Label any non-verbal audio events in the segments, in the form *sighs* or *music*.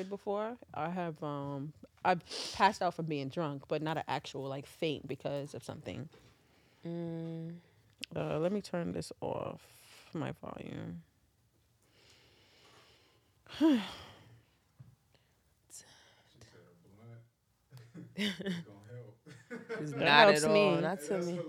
fainted before. I have um I've passed out from being drunk, but not an actual like faint because of something. Mm. Uh, let me turn this off my volume. She said a blunt. it's gonna help. It's That not helps at me. all. Not to me.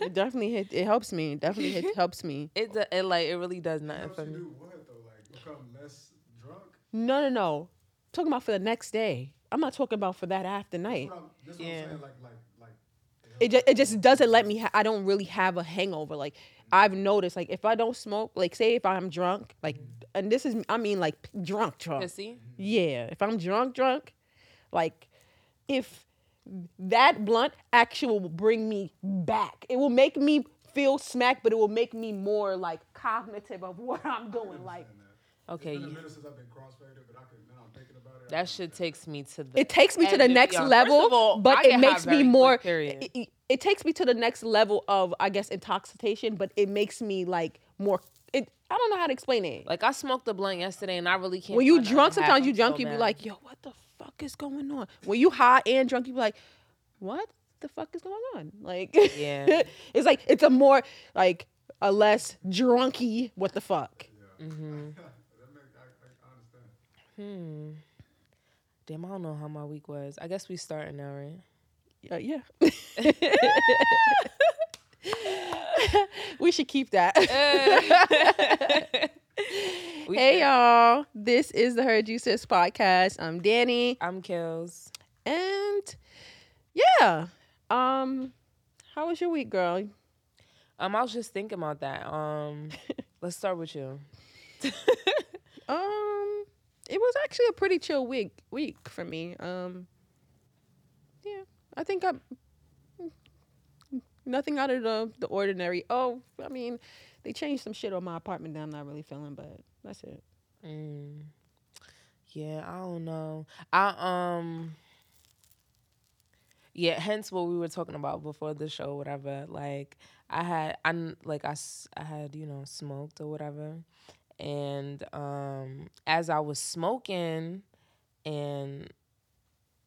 It definitely hit. It helps me. Definitely *laughs* hit, helps me. It, do- it like it really does It nothing for me. do what though? Like become less drunk? No, no, no. talking about for the next day. I'm not talking about for that after That's night. what I'm, what Yeah. I'm saying. Like, like, like. It just, it just doesn't let me. Ha- I don't really have a hangover. Like I've noticed, like if I don't smoke, like say if I'm drunk, like, mm-hmm. and this is I mean like p- drunk, drunk. Pissy? Mm-hmm. Yeah, if I'm drunk, drunk, like if that blunt actually will bring me back. It will make me feel smack, but it will make me more like cognitive of *laughs* what I'm doing. Like Okay, It's been a minute since I've been crossfaded, but I can now I'm thinking about it. I that can shit understand. takes me to the. it takes me to edge the of next beyond. level, First of all, but I it get high makes me very more. quick. It, it- it takes me to the next level of I guess intoxication, but it makes me like more. It I don't know how to explain it. Like I smoked a blunt yesterday, and I really can't. when you find the drunk, other half. sometimes you I'm drunk, so you be mad. like, yo, what the fuck is going on? When you high and drunk, you be like, what the fuck is going on? Like, Yeah. *laughs* it's like it's a more like a less drunky. What the fuck? Mm-hmm. that make, I, I, I understand. Hmm. Damn, I don't know how my week was. I guess we starting now, right? Uh, yeah. *laughs* we should keep that. *laughs* Hey should- y'all, this is the You Sis podcast. I'm Danny, I'm Kills. and yeah, um, how was your week, girl? Um, I was just thinking about that. Um, *laughs* let's start with you. Um, it was actually a pretty chill week week for me. Um, yeah, I think I'm nothing out of the the ordinary. Oh, I mean, they changed some shit on my apartment that I'm not really feeling, but that's it. Mm. Yeah, I don't know. I um. Yeah, hence what we were talking about before the show, whatever. Like I had, I like I had you know smoked or whatever, and um as I was smoking, and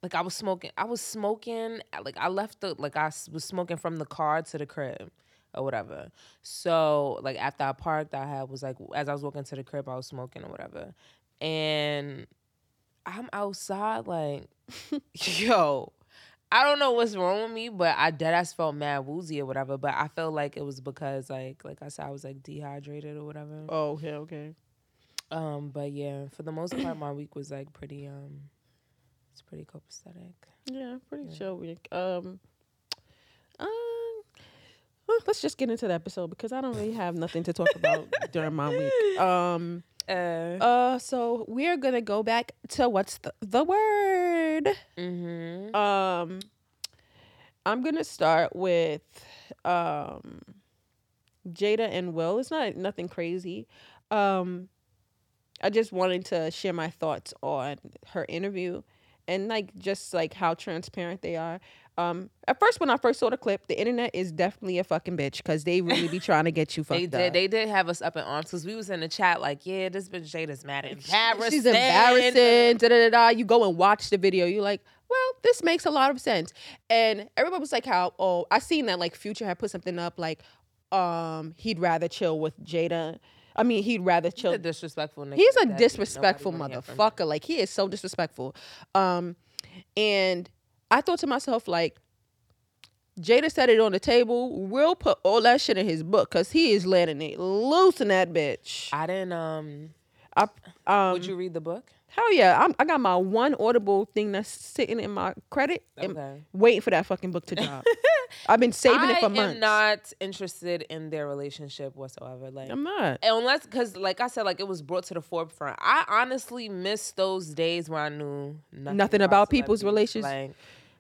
like I was smoking, I was smoking. Like I left the like I was smoking from the car to the crib or whatever. So like after I parked, I had was like as I was walking to the crib, I was smoking or whatever, and I'm outside like, *laughs* yo. I don't know what's wrong with me, but I dead ass felt mad woozy or whatever. But I felt like it was because like like I said, I was like dehydrated or whatever. Oh, okay, okay. Um, but yeah, for the most part, my week was like pretty um, it's pretty copacetic. Yeah, pretty Yeah. chill week. Um, um, well, let's just get into the episode because I don't really have nothing to talk about *laughs* during my week. Um, Uh, uh, so we're gonna go back to what's the, the word. Mm-hmm. Um, I'm gonna start with um, Jada and Will. It's not nothing crazy. Um, I just wanted to share my thoughts on her interview and like just like how transparent they are. Um, at first, when I first saw the clip, the internet is definitely a fucking bitch because they really be trying to get you *laughs* fucked They up. did. They did have us up in arms because we was in the chat like, yeah, this bitch Jada's mad embarrassing. She's embarrassing. Da, da, da, da. You go and watch the video. You're like, well, this makes a lot of sense. And everybody was like, how? Oh, I seen that like Future had put something up like, um, he'd rather chill with Jada. I mean, he'd rather He's chill. a disrespectful nigga. He's a disrespectful wanna hear from him. motherfucker. Like he is so disrespectful. Um, and I thought to myself like. Jada said it on the table. We'll put all that shit in his book because he is letting it loose in that bitch. I didn't. Um, I, um, would you read the book? Hell yeah. I'm, I got my one Audible thing that's sitting in my credit and waiting for that fucking book to drop. *laughs* I've been saving it for months. I am not interested in their relationship whatsoever. Like, I'm not. unless because like i said like it was brought to the forefront i honestly miss those days where i knew nothing, Nothing about people's relationships. relations-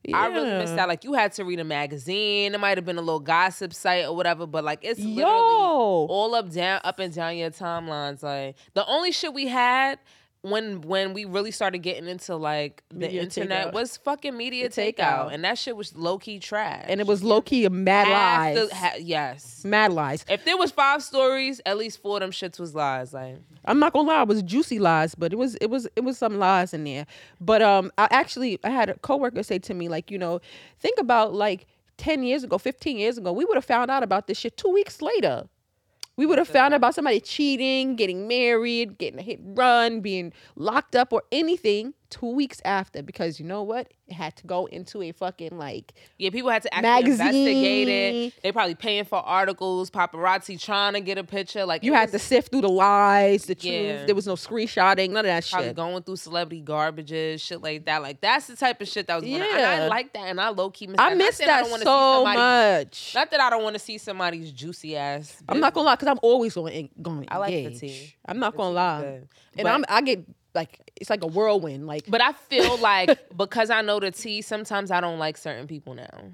like i really miss Yeah. that like you had to read a magazine it might have been a little gossip site or whatever but like it's literally Yo. all up down up and down your timelines like the only shit we had when when we really started getting into like the Media internet takeout. was fucking media takeout. takeout. and that shit was low key trash. and it was low key mad lies. ha- yes. mad lies. If there was five stories, at least four of them shits was lies. Like I'm not gonna lie, it was juicy lies, but it was it was it was some lies in there. But um, I actually I had a coworker say to me like, you know, think about like ten years ago, fifteen years ago, we would have found out about this shit two weeks later. We would have found out about somebody cheating, getting married, getting a hit run, being locked up, or anything two weeks after because you know what? It had to go into a fucking like yeah, people had to actually investigate it. They probably paying for articles, paparazzi trying to get a picture. Like you had to sift through the lies, the truth. There was no screenshotting, none of that probably shit. going through celebrity garbages, shit like that. Like that's the type of shit that was going on. And Yeah. I like that, and I low key miss I that. miss Not I don't so somebody- much. Not that I don't want to see somebody's juicy ass. I'm not gonna lie, cause I'm always going going. I like the tea. I'm not The gonna tea lie, and But- I'm I get like it's like a whirlwind. Like But I feel like *laughs* because I know the tea, sometimes I don't like certain people now.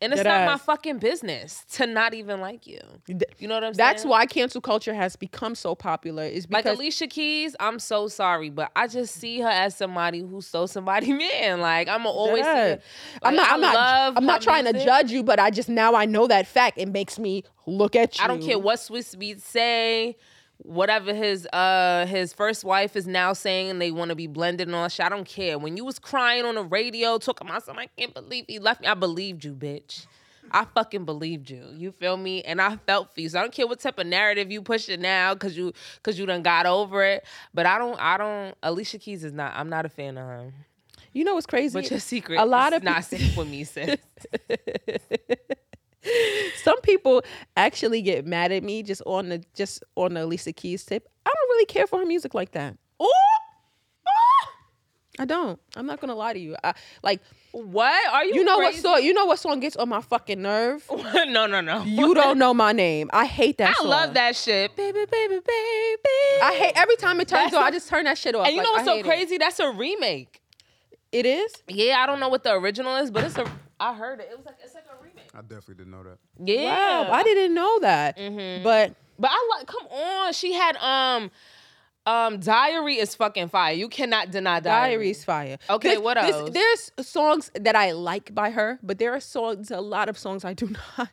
And it's not my fucking business to not even like you. You know what I'm saying? that's why cancel culture has become so popular. Is Like because Alicia Keys, I'm so sorry, but I just see her as somebody who stole somebody *laughs* man. Like I'm always. Dead. I'm not. I'm not. love I'm not trying to judge you, but I just now I know that fact. It makes me look at you. I don't care what Swizz Beatz say, whatever his uh his first wife is now saying, and they want to be blended and all shit. I don't care. When you was crying on the radio, talking about something, I can't believe he left me. I believed you, bitch. I fucking believed you. You feel me? And I felt for you. So I don't care what type of narrative you push it now, cause you cause you done got over it. But I don't I don't Alicia Keys is not I'm not a fan of her. You know what's crazy? But your secret A lot is of not safe with me, sis. *laughs* Some people actually get mad at me just on the just on the Alicia Keys tip. I don't really care for her music like that. Ooh! I don't. I'm not gonna lie to you. I, like What? Are you you know what song? You know what song gets on my fucking nerve? *laughs* no, no, no. You don't know my name. I hate that I song. love that shit. Baby, baby, baby. I hate every time it turns That's on. a- I just turn that shit off. And you Like, know what's so hate it. crazy? That's a remake. It is. Yeah, I don't know what the original is, but it's a. I heard it. It was like it's like. I definitely didn't know that. Yeah, Wow, I didn't know that. Mhm. But But I like. Come on, she had um, um, Diary is fucking fire. You cannot deny Diary. Diary's fire. Okay, There's- what there's- else? There's songs that I like by her, but there are songs, a lot of songs I do *laughs* not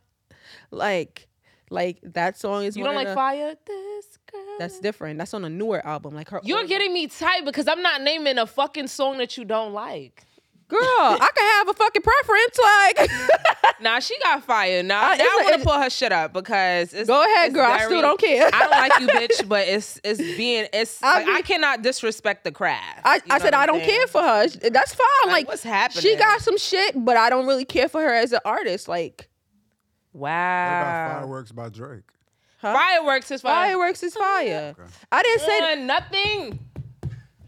like. Like that song is You one don't of like the- Fire? This girl. That's different. That's on a newer album. Like her. You're old- getting me tight because I'm not naming a fucking song that you don't like. Girl. I can have a fucking preference. Like, *laughs* Nah, she got fired. Nah, Uh, now it's I a- want to pull her shit up because it's go ahead, it's girl. I still don't care. I don't like you, *laughs* bitch, but it's it's being it's I like, be- I cannot disrespect the craft. I, I said I don't saying? care for her. That's fine. Like, Like, what's happening? She got some shit, but I don't really care for her as an artist. Like, What about Wow. Fireworks by Drake? huh? Fireworks is fire. Fireworks is fire. Okay. I didn't say that. Uh, nothing.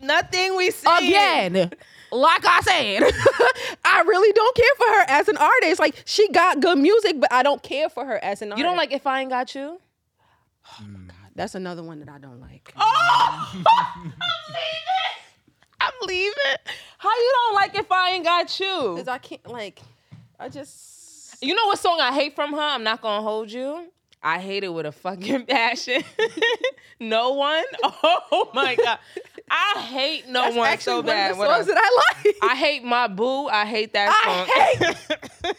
Nothing we see. again. Like I said, *laughs* I really don't care for her as an artist. Like she got good music, but I don't care for her as an artist. You don't like if I ain't got you? Oh my god, that's another one that I don't like. Oh, *laughs* I'm leaving. I'm leaving. How you don't like if I ain't got you? Cause I can't like. I just. You know what song I hate from her? I'm not gonna hold you. I hate it with a fucking *laughs* passion. *laughs* no one. *laughs* Oh my god. I hate no That's one so one bad. of the What songs else? that I like. I hate my boo. I hate that I song.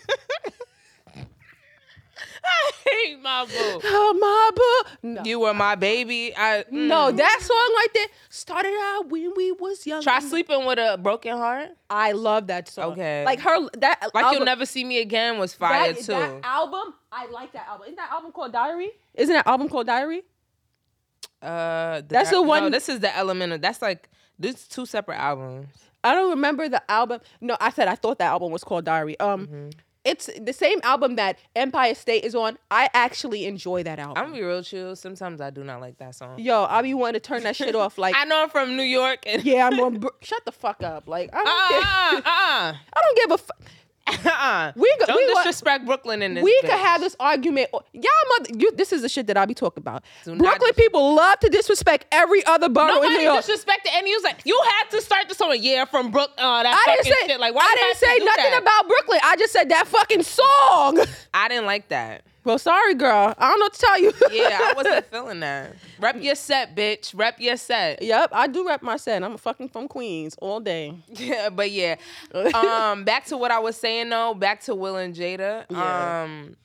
*laughs* I hate my boo. oh my boo. No. You were my baby. I mm. no, that song like that started out when we was young. Try sleeping with a broken heart. I love that song. Okay. Like her that Like album, you'll never see me again was fire that, too. that album, I like that album. Isn't that album called Diary? Isn't that album called Diary? uh, That's the No, one- this is the element of. That's like this two separate albums. I don't remember the album. No, I said I thought that album was called Diary. Um, Mm-hmm. It's the same album that Empire State is on. I actually enjoy that album. I'm gonna be real chill. Sometimes I do not like that song. Yo, I be wanting to turn that shit off. Like, *laughs* I know I'm from New York. And yeah, I'm *laughs* on. Br- Shut the fuck up. Like, I don't, care. uh, uh, *laughs* I don't give a. Fuck. Uh, uh. We don't we disrespect Brooklyn in this. We bitch. could have this argument. Y'all mother, you, this is the shit that I be talking about. Do Brooklyn dis- people love to disrespect every other borough in New Nobody York. disrespected, he was like, "You had to start this song." Yeah, from Brook. Uh, that I fucking didn't say shit. Like, why I didn't say nothing that? about Brooklyn. I just said that fucking song. I didn't like that. Well, sorry, girl. I don't know what to tell you. yeah, I *laughs* wasn't feeling that. Rep your set, bitch. Rep your set. Yep, I do rep my set. I'm fucking from Queens all day. *laughs* Yeah, but yeah. Um, back to what I was saying though. Back to Will and Jada. *laughs* Yeah. Um,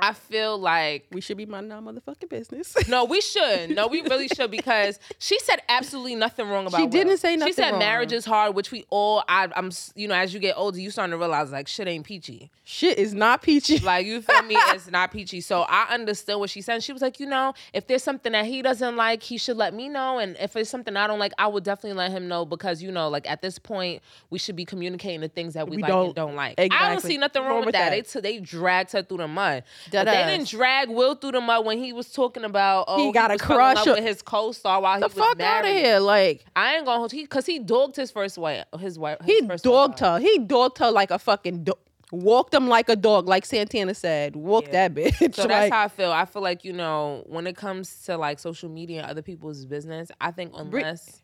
I feel like We should be minding our motherfucking business. *laughs* no, we should. No, we really should *laughs* because she said absolutely nothing wrong about. It. She didn't say nothing. She said wrong. marriage is hard, which we all. I, I'm. You know, as you get older, you starting to realize like shit ain't peachy. Shit is not peachy. Like you feel me? *laughs* It's not peachy. So I understood what she said. She was like, you know, if there's something that he doesn't like, he should let me know. And if it's something I don't like, I would definitely let him know because you know, like at this point, we should be communicating the things that we, We like don't- and don't like. I don't see nothing wrong, Wrong with with that. that. They they dragged her through the mud. They didn't drag Will through the mud when he was talking about oh he got a was falling crush with his co-star while he the was fuck out of here. Like I ain't gonna hold he because he dogged his first wife. His wife. he his first dogged wife. her. He dogged her like a fucking dog. Walked him like a dog, like Santana said. Walk Yeah. that bitch. So that's like, how I feel. I feel like you know when it comes to like social media and other people's business, I think unless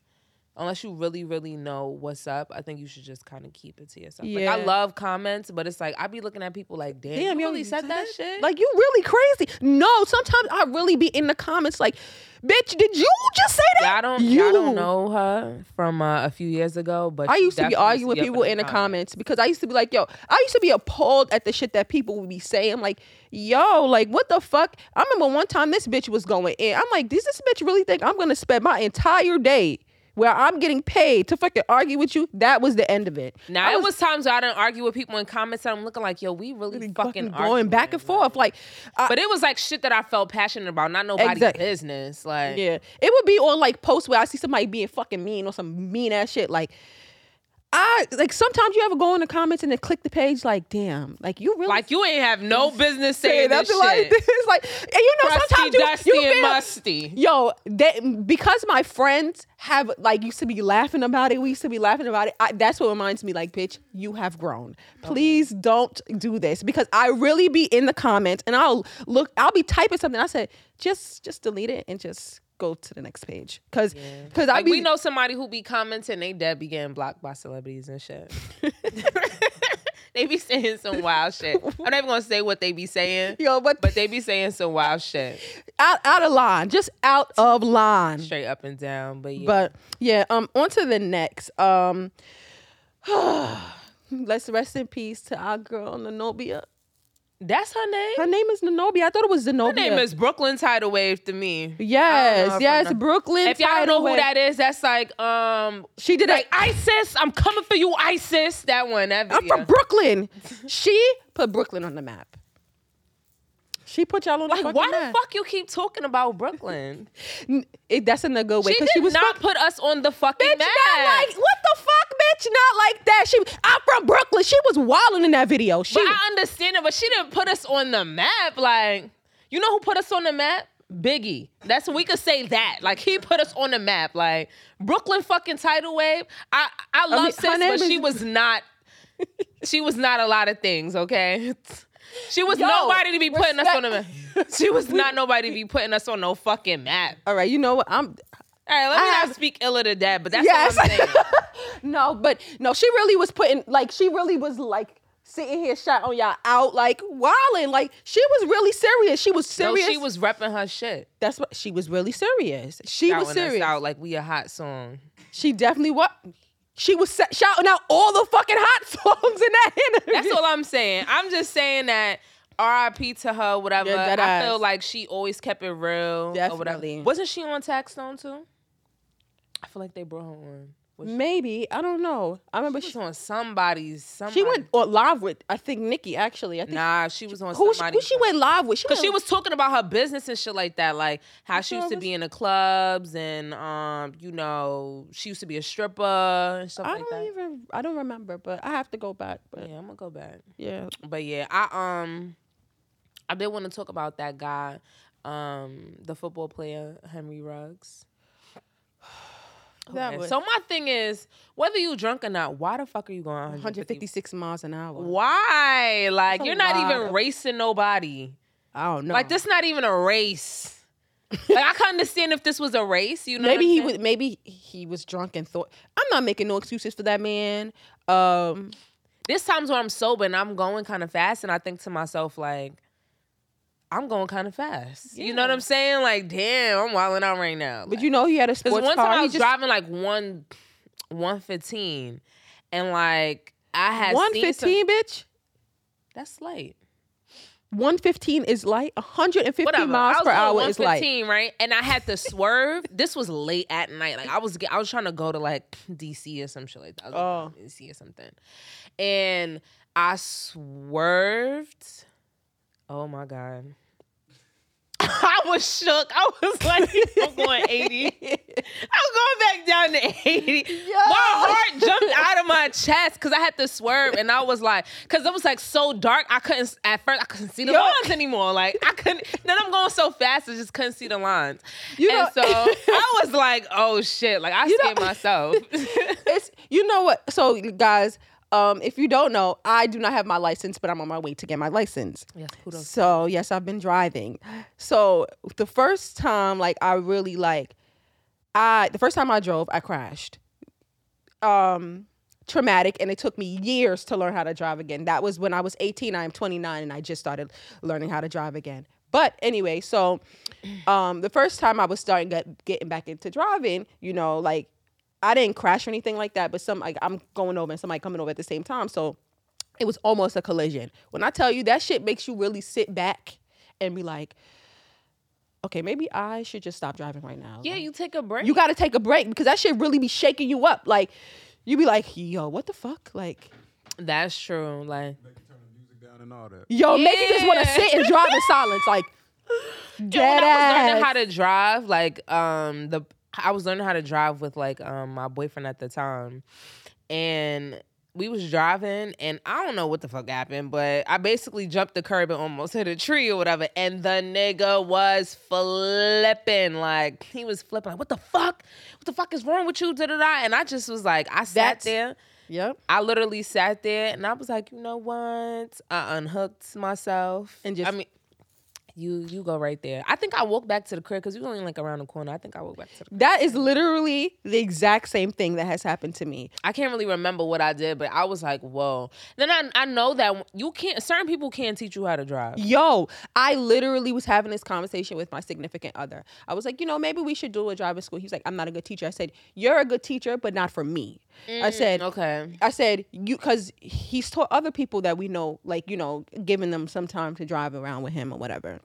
unless you really really know what's up, I think you should just kind of keep it to yourself. Like I love comments, but it's like I'd be looking at people like, damn, Damn, you yo, really said that shit. Like you really crazy. No, sometimes I really be in the comments like, bitch, did you just say that? y'all don't you y'all don't know her from uh, a few years ago, but I used to be arguing with people in the comments. comments because I used to be like, yo, I used to be appalled at the shit that people would be saying. Like, yo, like, what the fuck? I remember one time this bitch was going in. I'm like, does this bitch really think I'm gonna spend my entire day where I'm getting paid to fucking argue with you? That was the end of it. Now I it was times where I didn't argue with people in comments, and I'm looking like, yo, we really, really fucking, going back and forth. Like, I, But it was like shit that I felt passionate about, not nobody's Exact- business. Like, Yeah, it would be on like posts where I see somebody being fucking mean or some mean ass shit. Like, I like sometimes you ever go in the comments and then click the page like, damn, like you really like you ain't have no *laughs* business say saying this nothing like shit. this. *laughs* Like, and you know Crusty, sometimes you, dusty, you and feel, musty. Yo, that because my friends have like used to be laughing about it. We used to be laughing about it. I, that's what reminds me, like, bitch, you have grown. Oh, Please don't do this because I really be in the comments and I'll look. I'll be typing something. I said, just just delete it and just go to the next page because because I Like be we know somebody who be commenting, they dead be getting blocked by celebrities and shit. *laughs* they be saying some wild shit. I'm not even gonna say what they be saying, yo, but but they be saying some wild shit, out out of line, just out of line. straight up and down. But yeah, But yeah, um, on to the next. Um, *sighs* let's rest in peace to our girl Nanobia. That's her name. Her name is Nanobia. I thought it was Zenobia. Her name is Brooklyn Tidal Wave to me. I don't know yes, yes. Brooklyn. If y'all don't know who that is, that's like um she did like it. ISIS. I'm coming for you, ISIS. That one. That I'm video. from Brooklyn. she put Brooklyn on the map. She put y'all on the like, why the map. fuck you keep talking about Brooklyn? It, that's in a good way She because did she was not fuck- put us on the fucking Bitch, map. not like what the fuck, bitch, not like that. She, I'm from Brooklyn. She was wilding in that video. She, But I understand it, but she didn't put us on the map. Like, you know who put us on the map? Biggie. That's we could say that. Like he put us on the map. Like Brooklyn fucking tidal wave. I I oh, love mean, her sis, but she was not. she was not a lot of things. Okay. *laughs* She was Yo, nobody to be putting us on the map. *laughs* She was *laughs* not nobody to be putting us on no fucking map. all right, you know what? I'm All right, let me I not have- speak ill of the dad, but that's Yes. what I'm saying. *laughs* no, but no, she really was putting like she really was like sitting here shot on y'all out like wilding. Like she was really serious. She was No, serious. she was repping her shit. That's what she was really serious. She was Shouting us serious. out like we a hot song. She definitely was. She was shouting out all the fucking hot *laughs* songs in that interview. That's all I'm saying. I'm just saying that RIP to her, whatever. Yeah, I feel like she always kept it real. Or whatever. Definitely. Wasn't she on Taxstone too? I feel like they brought her on. Was she, Maybe I don't know. I remember she she, was on somebody's. Somebody. she went on live with I think Nikki actually. I think Nah, she was on who, she, who she went live with? She Cause she went- was talking about her business and shit like that, like how she used to be in the clubs and um, you know, she used to be a stripper and stuff I like don't even. I don't remember, but I have to go back. But Yeah, I'm gonna go back. yeah, But yeah, I um I did want to talk about that guy, um, the football player Henry Ruggs. That Okay, was- So my thing is, whether you drunk or not, why the fuck are you going 156 miles an hour. Why? Like That's you're not even of- racing nobody. I don't know. Like this not even a race. *laughs* like I can't understand if this was a race, you know. maybe he was. Maybe he was drunk and thought. I'm not making no excuses for that man. Um, There's times when I'm sober and I'm going kind of fast, and I think to myself like, I'm going kind of fast. You know what I'm saying? Like, damn, I'm wilding out right now. But you know he had a Because sports one car. time I he was just driving like one, one fifteen, and like I had one seen some- bitch. That's light. One fifteen is light. hundred and fifty miles per hour is light. 115, right? And I had to swerve. this was late at night. Like I was, I was trying to go to like DC or some shit like that. I was Oh. DC or something, and I swerved. Oh my god. *laughs* I was shook. I was like, I'm going 80. I'm going back down to 80. My heart jumped out of my chest because I had to swerve. And I was like, because it was like so dark, I couldn't, at first, I couldn't see the Yo. lines anymore. Like, I couldn't, then I'm going so fast, I just couldn't see the lines. You and know- so *laughs* I was like, oh shit. Like, I You know- scared myself. *laughs* it's you know what? So guys, um, if you don't know, I do not have my license, but I'm on my way to get my license. yes, kudos. So yes, I've been driving. So the first time, like I really like, I the first time I drove, I crashed. Um, traumatic, and it took me years to learn how to drive again. That was when I was 18. I am 29, and I just started learning how to drive again. But anyway, so um, the first time I was starting get, getting back into driving, you know, like I didn't crash or anything like that, but some like I'm going over and somebody coming over at the same time, so it was almost a collision. When I tell you that shit makes you really sit back and be like, okay, maybe I should just stop driving right now. Yeah, Like, you take a break. you got to take a break because that shit really be shaking you up. Like you be like, yo, what the fuck? Like, That's true. Like, Make you turn the music down and all that. yo, make you just want to sit and drive in *laughs* silence. Like, Yeah, dead when I was learning ass. how to drive, like um the I was learning how to drive with like um my boyfriend at the time, and we was driving, and I don't know what the fuck happened, but I basically jumped the curb and almost *laughs* hit a tree or whatever, and the nigga was flipping like he was flipping like what the fuck, what the fuck is wrong with you, da da da, and I just was like I sat That's- there. Yep. I literally sat there and I was like, you know what? I unhooked myself And just- I mean, you you go right there. I think I walked back to the crib because we were only like around the corner. I think I walked back to the. crib. That is literally the exact same thing that has happened to me. I can't really remember what I did, but I was like, whoa. Then I I know that you can't. Certain people can't teach you how to drive. Yo, I literally was having this conversation with my significant other. I was like, you know, maybe we should do a driving school. He was like, I'm not a good teacher. I said, you're a good teacher, but not for me. I mm, said, Okay. I said, you, because he's taught other people that we know, like, you know, giving them some time to drive around with him or whatever.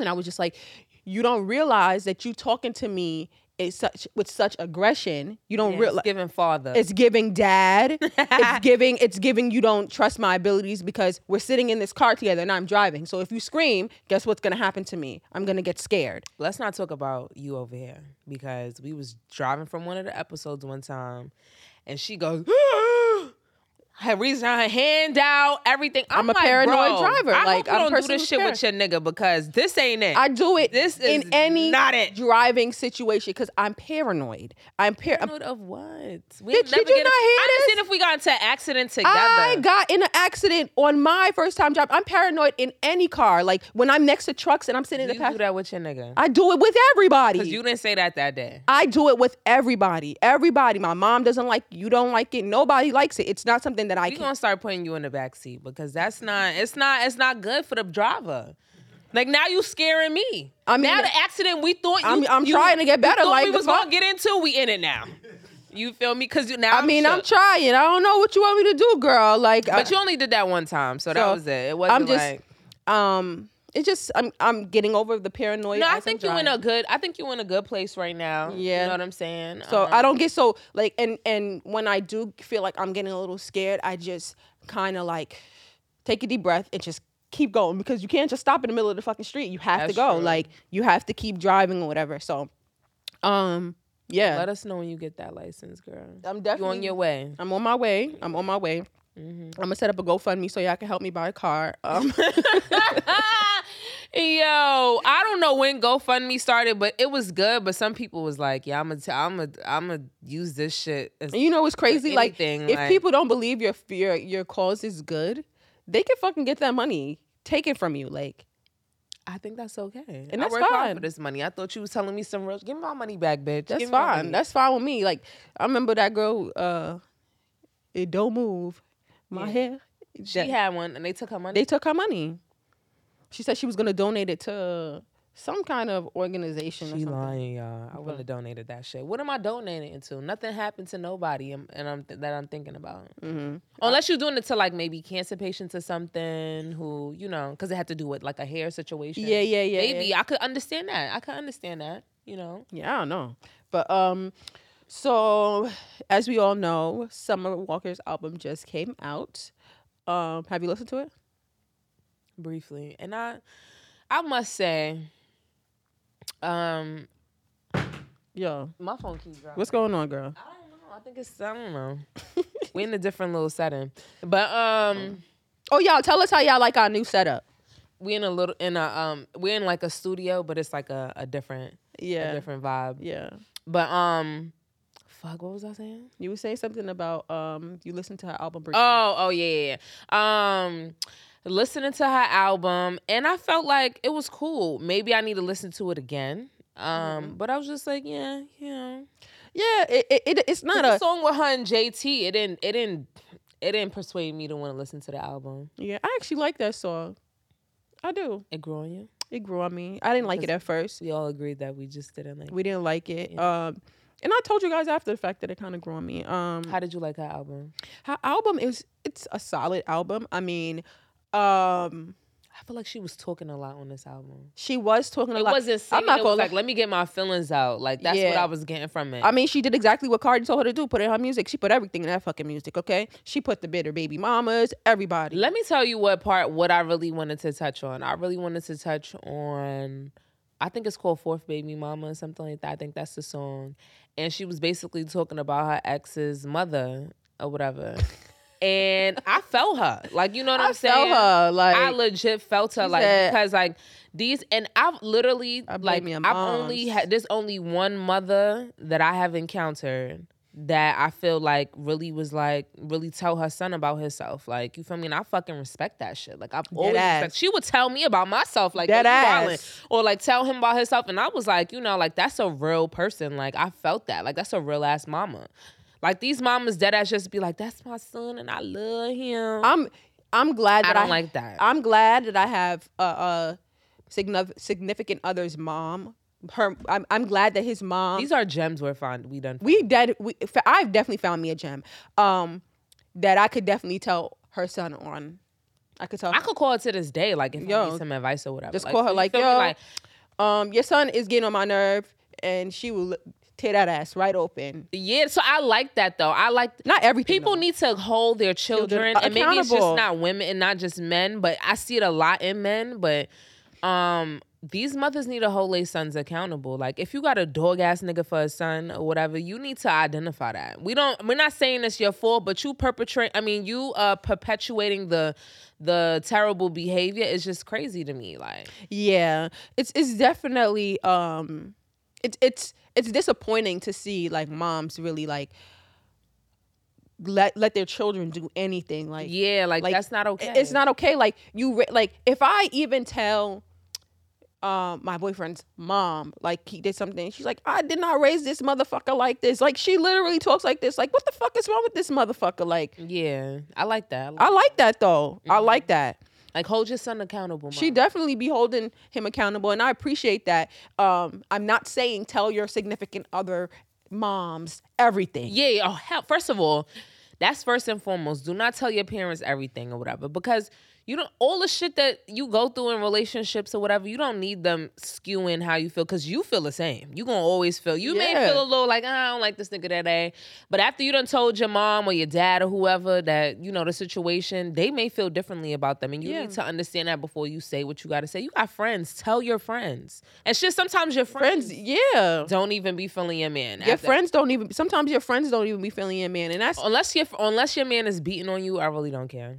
And I was just like, you don't realize that you talking to me is such with such aggression. You don't Yeah, realize it's giving father. it's giving dad. it's *laughs* giving it's giving you don't trust my abilities because we're sitting in this car together and I'm driving. So if you scream, guess what's gonna happen to me? I'm gonna get scared. Let's not talk about you over here because we was driving from one of the episodes one time, and she goes. *gasps* Ah, Had reached her hand out, everything. I'm, I'm a like, paranoid bro, driver. I Like, hope you I'm don't do this shit with your nigga because this ain't it. I do it This in any not it. driving situation because I'm paranoid. I'm par- Paranoid of what? We Bitch, did you get not hear I this? understand if we got into an accident together. I got in an accident on my first time job. I'm paranoid in any car. Like when I'm next to trucks and I'm sitting you in the do passenger. that with your nigga I do it with everybody. because you didn't say that that day. I do it with everybody. Everybody. My mom doesn't like. You don't like it. Nobody likes it. It's not something that I We can. gonna start putting you in the back seat because that's not. It's not. It's not good for the driver. Like now you scaring me. I mean, now the accident we thought you, I'm- I'm you- trying to get better, like, we was fuck? gonna get into. We in it now. You feel me? Because you, now I mean, I'm shook. trying. I don't know what you want me to do, girl. Like, But I, you only did that one time, so, that was it. It wasn't I'm just, like. um, it's just I'm I'm getting over the paranoia. No, I think you're in a good. I think you're in a good place right now. Yeah. you know what I'm saying. So Um, I don't get so like and and when I do feel like I'm getting a little scared, I just kind of like take a deep breath and just keep going because you can't just stop in the middle of the fucking street. You have to go. true. Like you have to keep driving or whatever. So, um, yeah, Let us know when you get that license, girl. I'm You definitely on your way. I'm on my way. I'm on my way. Mm-hmm. I'm gonna set up a GoFundMe so y'all can help me buy a car. Um, *laughs* Yo, I don't know when GoFundMe started, but it was good. But some people was like, "Yeah, I'm gonna, t- I'm gonna, I'm gonna use this shit." You know what's crazy? Like if like- people don't believe your your your cause is good, they can fucking get that money taken from you. Like I think that's okay. And I that's work hard fine. for this money. I thought you was telling me some real. Give me my money back, bitch. That's Give me my fine. That's fine with me. Like I remember that girl. uh It don't move. My Yeah. hair. she that- had one, and they took her money. They took her money. She said she was gonna donate it to some kind of organization. or She something. lying, y'all. I wouldn't have donated that shit. What am I donating it to? Nothing happened to nobody, and, and I'm that I'm thinking about. Mm-hmm. Unless you're doing it to like maybe cancer patients or something who you know, because it had to do with like a hair situation. Yeah, yeah, yeah. Maybe yeah. I could understand that. I could understand that. You know. Yeah, I don't know. But um so as we all know, Summer Walker's album just came out. Um have you listened to it? briefly and i i must say um Yo. my phone keeps dropping What's going on, girl? i don't know i think it's i don't know *laughs* we in a different little setting but um Oh y'all, tell us how y'all like our new setup. we in a little in a um we're in like a studio but it's like a, a different a Yeah. different vibe Yeah. but um fuck what was i saying You were saying something about um you listened to her album. Oh, oh yeah, yeah. yeah. Um, listening to her album, and I felt like it was cool. Maybe I need to listen to it again. Um, but I was just like, yeah, you know, yeah, it, it, it it's not a song with her and JT. It didn't, it didn't, it didn't persuade me to want to listen to the album. Yeah, I actually like that song. I do. It grew on you. It grew on me. I didn't like it at first. We all agreed that we just didn't like. We didn't like it. Um and I told you guys after the fact that it kind of grew on me. Um How did you like her album? her album is it's a solid album. I mean, um I feel like she was talking a lot on this album. she was talking a It lot. wasn't. Singing, I'm not it gonna was like, let me get my feelings out. Like that's what Yeah. I was getting from it. I mean, she did exactly what Cardi told her to do. Put in her music. She put everything in that fucking music. Okay, she put the bitter baby mamas, everybody. Let me tell you what part what I really wanted to touch on. I really wanted to touch on I think it's called Fourth Baby Mama or something like that. I think that's the song. And she was basically talking about her ex's mother or whatever. and I felt her. Like you know what I am saying? felt her like I legit felt her like said- because like these and I've literally I like I've only had there's only one mother that I have encountered that I feel like really was like really tell her son about himself. Like you feel me? And I fucking respect that shit. Like I've always respect. She would tell me about myself like Dead "Yeah, you ass. or like tell him about himself, and I was like, you know, like that's a real person. Like I felt that. Like that's a real ass mama. Like these mamas dead ass just be like, that's my son and I love him. I'm I'm glad I that don't I, like that. I'm glad that I have a, a significant other's mom. Her, I'm I'm glad that his mom. These are gems we're find we done. we dead. We, I've definitely found me a gem. Um, that I could definitely tell her son on. I could tell. I could call her to this day, like if I need some advice or whatever. just call her like, yo, like um, your son is getting on my nerve, and she will tear that ass right open. yeah. So I like that though. I like Not everything. people though. need to hold their children, and maybe it's just not women and not just men, but I see it a lot in men. But um, these mothers need to hold their sons accountable. Like if you got a dog ass nigga for a son or whatever, you need to identify that. We don't. We're not saying it's your fault, but you perpetrate. I mean, you uh perpetuating the the terrible behavior is just crazy to me. Like Yeah, it's it's definitely um, it's it's it's disappointing to see like moms really like let let their children do anything like yeah, like, like, that's not okay. It's not okay. Like you, like if I even tell, um, my boyfriend's mom like he did something, she's like, I did not raise this motherfucker like this. Like she literally talks like this. Like what the fuck is wrong with this motherfucker? Like Yeah, I like that. I like that though. I Mm-hmm. like that. Like hold your son accountable. She definitely be holding him accountable, and I appreciate that. Um, I'm not saying tell your significant other moms everything. Yeah, yeah. Oh, hell, first of all, that's first and foremost. Do not tell your parents everything or whatever because you don't all the shit that you go through in relationships or whatever. You don't need them skewing how you feel because you feel the same. You gonna always feel. You may feel a little like "Ah, I don't like this nigga that day but after you done told your mom or your dad or whoever that you know the situation, they may feel differently about them, and you Yeah. need to understand that before you say what you got to say. You got friends. Tell your friends. And shit, sometimes your friends. Friends, yeah. don't even be feeling your man. Your after- friends don't even. Sometimes your friends don't even be feeling your man, and that's unless your unless your man is beating on you, I really don't care.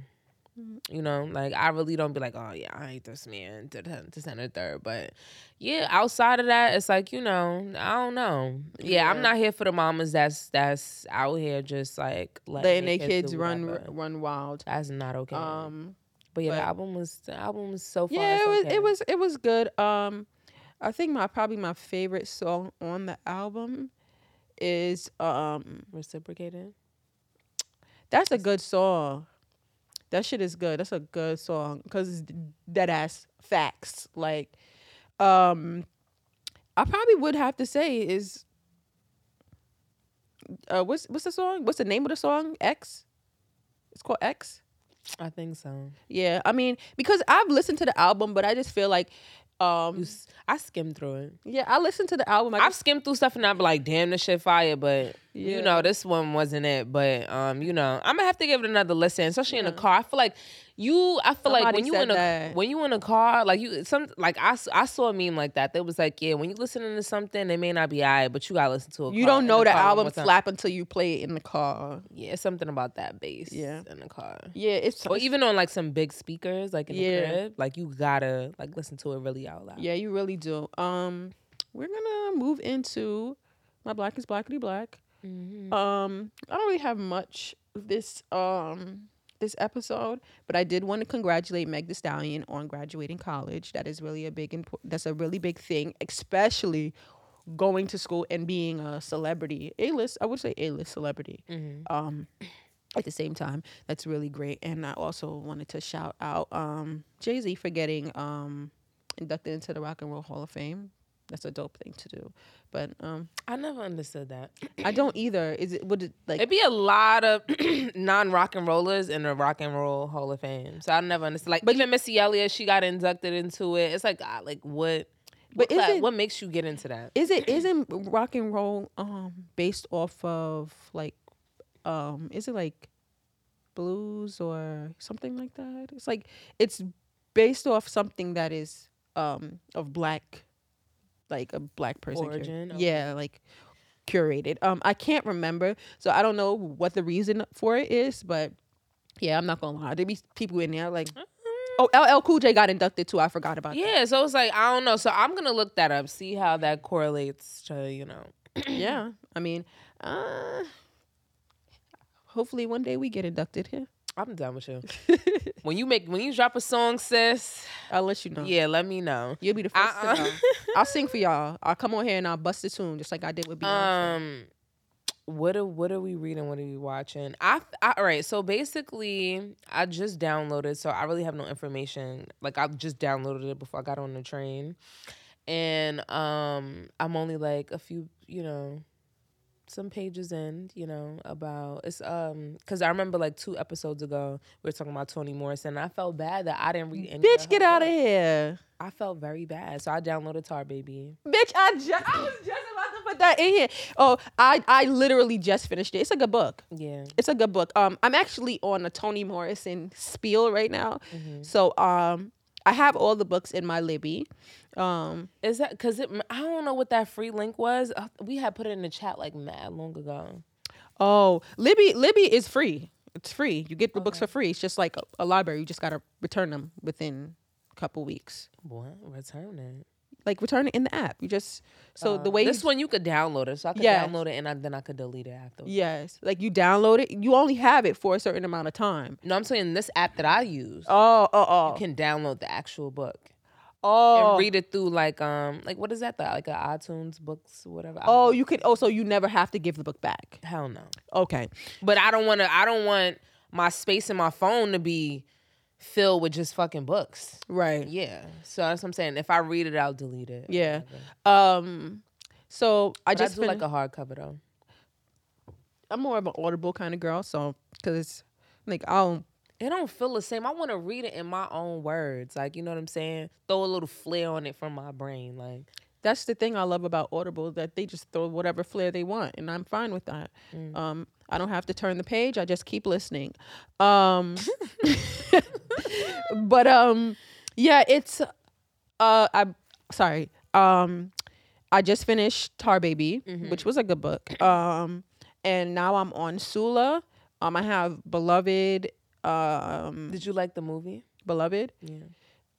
You know, like I really don't be like, oh yeah, I hate this man, to and the third. But yeah, outside of that, it's like you know, I don't know. Yeah, I'm not here for the mamas that's that's out here just like letting their their kids do run run wild. That's not okay. Um, but yeah, but- the album was the album was so far. yeah, it was okay. it was it was good. Um, I think my probably my favorite song on the album is um reciprocated. that's a good song. That shit is good. That's a good song because dead ass facts. Like, um, I probably would have to say is, uh, what's what's the song? What's the name of the song? X. It's called X. I think so. Yeah, I mean because I've listened to the album, but I just feel like, um, I skimmed through it. yeah, I listened to the album. I I've just, skimmed through stuff and I'm like, damn, this shit fire. But Yeah. you know, this one wasn't it. But um, you know, I'm gonna have to give it another listen, especially in the car. I feel like you. I feel like when you in a that. when you in a car, like you some like I, I saw a meme like that. That was like, yeah, when you listening to something, it may not be alright, but you gotta listen to it. you don't know the album slap until you play it in the car. Yeah, it's something about that bass. Yeah. in the car. Yeah, it's Or even on like some big speakers, like in Yeah. the crib, like you gotta like listen to it really out loud. Yeah, you really do. Um, we're gonna move into my black is blackity black. Mhm. Um, I don't really have much this um this episode, but I did want to congratulate Meg The Stallion on graduating college. That is really a big impo- that's a really big thing, especially going to school and being a celebrity, A list. I would say A list celebrity. Mhm. Um, at the same time, that's really great. And I also wanted to shout out um Jay Z for getting um inducted into the Rock and Roll Hall of Fame. That's a dope thing to do. But um, I never understood that. I don't either. Is it would it like It'd be a lot of *clears throat* non rock and rollers in the Rock and Roll Hall of Fame. So I never understood. Like, But even Missy Elliott, she got inducted into it. It's like, ah, like what? But what, it- what makes you get into that? is it isn't rock and roll um based off of like um is it like blues or something like that it's like it's based off something that is um of black like a black person cur- okay. yeah like curated um i can't remember so i don't know what the reason for it is but yeah i'm not gonna lie there be people in there like oh ll cool j got inducted too i forgot about that Yeah, so it's like I don't know. So I'm gonna look that up, see how that correlates to you know. *clears throat* yeah i mean uh hopefully one day we get inducted here I'm done with you. *laughs* when you make when you drop a song, sis, i'll let you know yeah, let me know. you'll be the first Uh-uh. to know i'll sing for y'all i'll come on here and i'll bust a tune just like i did with beyonce Um, what are what are we reading? What are we watching? I, I all right. So basically, I just downloaded. So I really have no information. Like I just downloaded it before I got on the train, and um, I'm only like a few, you know, some pages in, you know, about it's um because I remember like two episodes ago we were talking about Toni Morrison. And I felt bad that I didn't read any. bitch get out of here I felt very bad, so I downloaded Tar Baby. bitch I, ju- I was just about to put that in here oh i i literally just finished it it's a good book Yeah. it's a good book um i'm actually on a toni morrison spiel right now Mhm. so um i have all the books in my libby um Is that because it? I don't know what that free link was. We had put it in the chat like mad long ago. Oh, Libby, Libby is free. It's free. You get the books for free. It's just like a, a library. You just gotta return them within a couple weeks. What? Return it. Like return it in the app. You just so the way Uh, this you, one you could download it, so I could Yes. download it and I, then I could delete it after. yes, like you download it. You only have it for a certain amount of time. No, I'm saying this app that I use, Oh, oh, oh, you can download the actual book oh, and read it through like um like what is that? The, like a iTunes books whatever. oh. You could. Oh, you never have to give the book back. hell no. Okay. But I don't want to. I don't want my space in my phone to be filled with just fucking books. Right. Yeah. So that's what I'm saying. If I read it, I'll delete it. Yeah. Um. So I But I just do fin- like a hardcover though. I'm more of an audible kind of girl. So because like I don't. It don't feel the same. I want to read it in my own words. Like, you know what I'm saying? Throw a little flair on it from my brain. Like, that's the thing I love about Audible that they just throw whatever flair they want, and I'm fine with that. Mm. Um, I don't have to turn the page; I just keep listening. Um, *laughs* but um, yeah, it's uh, I sorry. Um, I just finished Tar Baby, Mm-hmm. which was a good book. Um, and now I'm on Sula. Um, I have Beloved. Um, did you like the movie? Beloved. Yeah.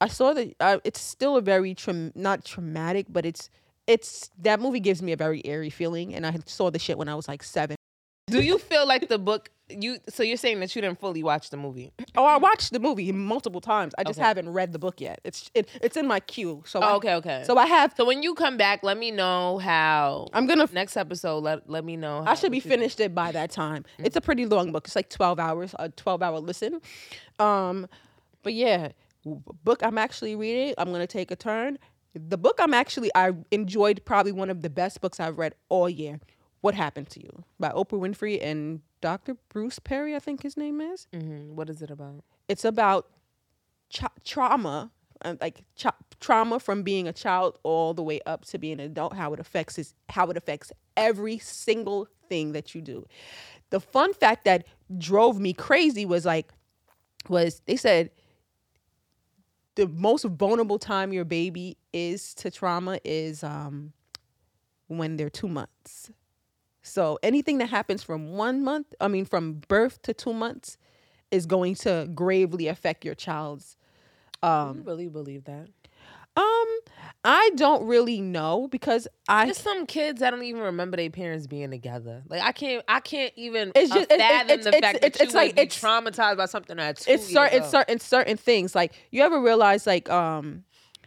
I saw that uh, it's still a very tra- not traumatic, but it's it's that movie gives me a very eerie feeling, and I saw the shit when I was like seven. Do you feel like the book you so you're saying that you didn't fully watch the movie. Oh, I watched the movie multiple times. I just Okay. haven't read the book yet. It's it, it's in my queue. So I- Oh, okay, okay. So I have. So when you come back, let me know how. I'm gonna. next episode, let let me know. I should be what you think. finished it by that time. It's a pretty long book. It's like 12 hours, a 12 hour listen. Um, but yeah, book I'm actually reading. I'm gonna take a turn. The book I'm actually I enjoyed probably one of the best books I've read all year. What happened to you by Oprah Winfrey and Dr. Bruce Perry, I think his name is. Mhm. What is it about? It's about tra- trauma, uh, like trauma from being a child all the way up to being an adult. How it affects is how it affects every single thing that you do. The fun fact that drove me crazy was like, was they said the most vulnerable time your baby is to trauma is um when they're two months. So anything that happens from one month, I mean from birth to two months, is going to gravely affect your child's Um, you really believe that? um I don't really know because I There's some kids that don't even remember their parents being together. Like I can't, I can't even It's just- it- it- fathom it's- the it's- fact it's- that it's you like- it's- traumatized by something that's it's certain it's certain certain things like you ever realize like um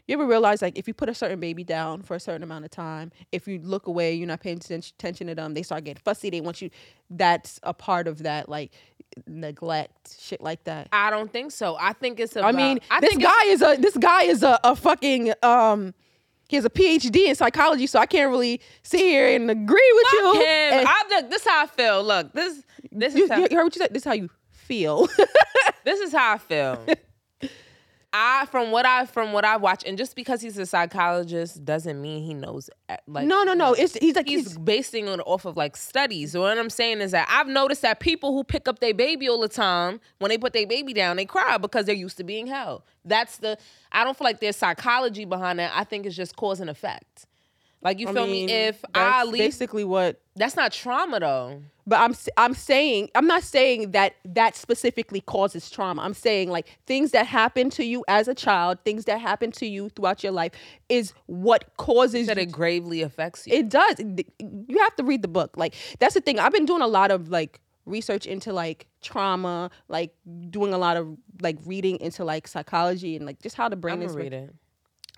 you ever realize like if you put a certain baby down for a certain amount of time if you look away you're not paying attention to them they start getting fussy they want you that's a part of that like neglect shit like that I don't think so. I think it's i about. mean I this guy is a this guy is a, a fucking um he has a phd in psychology so i can't really sit here and agree with you Fuck him. And I look, this is how I feel. Look, this this you, is how, you heard what you said this is how you feel this is how I feel. *laughs* I from what I from what I watch, and just because he's a psychologist doesn't mean he knows. uh, Like no no no it's he's like he's, he's basing it off of like studies. So what I'm saying is that I've noticed that people who pick up their baby all the time, when they put their baby down, they cry because they're used to being held. That's the. I don't feel like there's psychology behind that. I think it's just cause and effect. Like you I feel mean, me? If I leave, basically what that's not trauma though. But I'm I'm saying I'm not saying that that specifically causes trauma. I'm saying like things that happen to you as a child, things that happen to you throughout your life is what causes That it gravely affects you. it does. You have to read the book. Like that's the thing. I've been doing a lot of like research into like trauma, like doing a lot of like reading into like psychology and like just how the brain I'm is. read it.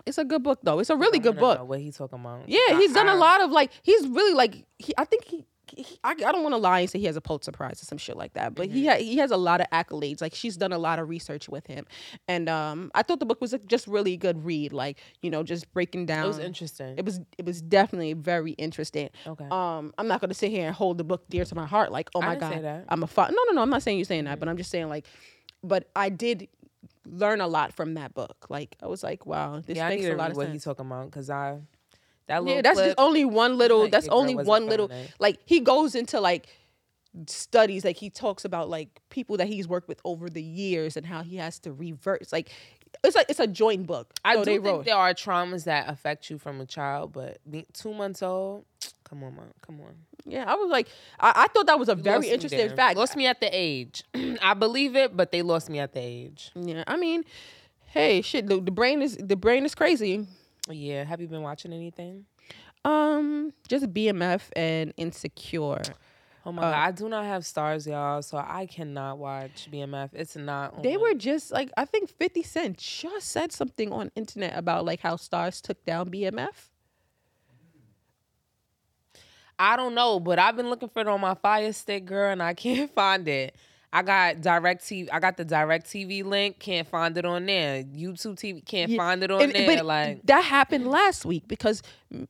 It's a good book though. It's a really I good book. What he talking about? Yeah, he's done a lot of like he's really like he, I think he, he I, I don't want to lie and say he has a Pulitzer Prize or some shit like that, but he Mm-hmm. ha- he has a lot of accolades. Like she's done a lot of research with him, and um I thought the book was a just really good read. Like you know just breaking down. It was interesting. It was it was definitely very interesting. Okay. Um, I'm not gonna sit here and hold the book dear to my heart. Like oh my god. I'm a fa- no no no. I'm not saying you're saying that, but I'm just saying like, but I did learn a lot from that book. Like I was like wow, this yeah, makes a lot of what sense. he's talking about because I that little Yeah, that's clip, just only one little. That's only one little. Like he goes into like studies. Like he talks about like people that he's worked with over the years and how he has to reverse. Like it's like it's a joint book. I So do they think wrote. there are traumas that affect you from a child, but two months old, *tsk* come on, man, come on. Yeah, I was like, I, I thought that was a You very interesting fact. Lost me at the age. *clears throat* I believe it, but they lost me at the age. Yeah, I mean, hey, shit, the, the brain is the brain is crazy. Yeah. Have you been watching anything? Um, just BMF and Insecure. Oh my Uh, god, I do not have Starz, y'all, so I cannot watch BMF. It's not. They were just like I think Fifty Cent just said something on internet about like how Starz took down BMF. I don't know, but I've been looking for it on my Fire Stick, girl, and I can't *laughs* find it. I got DirecTV. I got the DirecTV link. Can't find it on there. YouTube TV can't Yeah, find it on And- there. like that happened last week because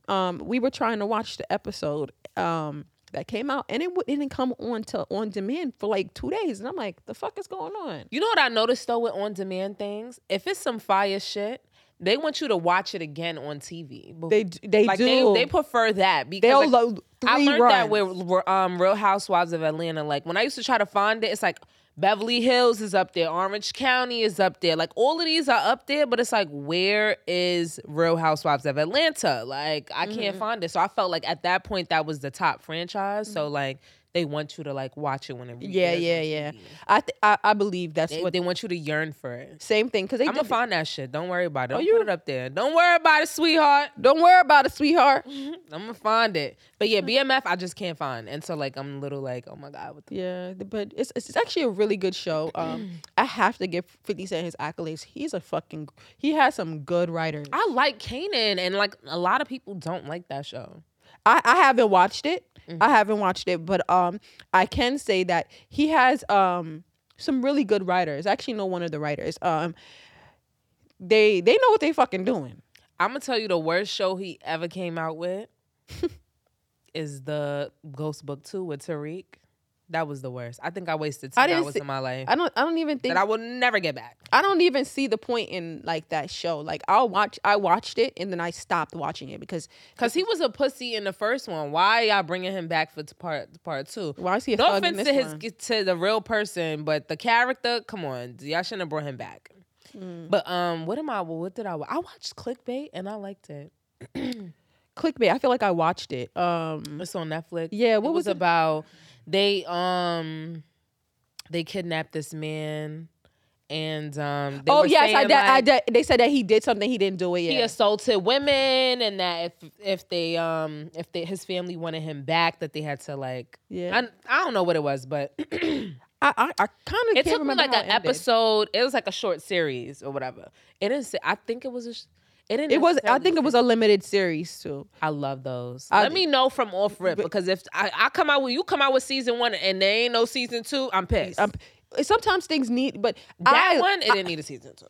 um we were trying to watch the episode um that came out and it, w- it didn't come on to on demand for like two days and I'm like the fuck is going on? You know what I noticed though with on demand things? If it's some fire shit, they want you to watch it again on TV. They they like do. They, they prefer that because They'll like, load I learned that runs. with with, um, Real Housewives of Atlanta. Like when I used to try to find it, it's like Beverly Hills is up there, Orange County is up there. Like all of these are up there, but it's like where is Real Housewives of Atlanta? Like I can't Mm-hmm. find it. So I felt like at that point that was the top franchise. So like they want you to like watch it whenever. Yeah, yeah, yeah. I th- I, I believe that's They, what they want you to yearn for it. same thing because they I'm gonna find that shit. Don't worry about it. Oh, Don't you- put it up there. Don't worry about it, sweetheart. Don't worry about it, sweetheart. *laughs* I'm gonna find it. But yeah, BMF I just can't find, and so like I'm a little like, oh my god, what the Yeah, but it's it's actually a really good show. *clears throat* Um, I have to give Fifty Cent his accolades. He's a fucking he has some good writers. I like Kanan, and like a lot of people don't like that show. I, I haven't watched it. Mm-hmm. I haven't watched it, but um, I can say that he has um some really good writers. I actually know one of the writers. Um, they they know what they fucking doing. I'm gonna tell you the worst show he ever came out with *laughs* is the Ghost Book Two with Tariq. That was the worst. I think I wasted two I didn't hours see- of my life I don't I don't even think that I will never get back. I don't even see the point in like that show. Like I'll watch I watched it and then I stopped watching it because Cause he was a pussy in the first one. Why y'all bringing him back for part part two? why is he a No offense to his one? to the real person, but the character, come on, y'all shouldn't have brought him back. Mm. But um, what am I? What did I? I watched Clickbait and I liked it. Clickbait. I feel like I watched it. Um, It's on Netflix. Yeah, it what was was it? about? They um, they kidnapped this man, and um, they oh were yes, I did, I like, did. They said that he did something. He didn't do it He assaulted women, and that if if they um if they, his family wanted him back, that they had to like Yeah. I, I don't know what it was, but *clears throat* I I, I kind of it took me like an it episode. It was like a short series or whatever. It didn't say. I think it was a. sh- It didn't. It was. I think it was a limited series too. I love those. I- Let me know from off rip But- because if I, I come out with you come out with season one and there ain't no season two, I'm pissed. Um, sometimes things need, but that I, one it I- didn't need a season two.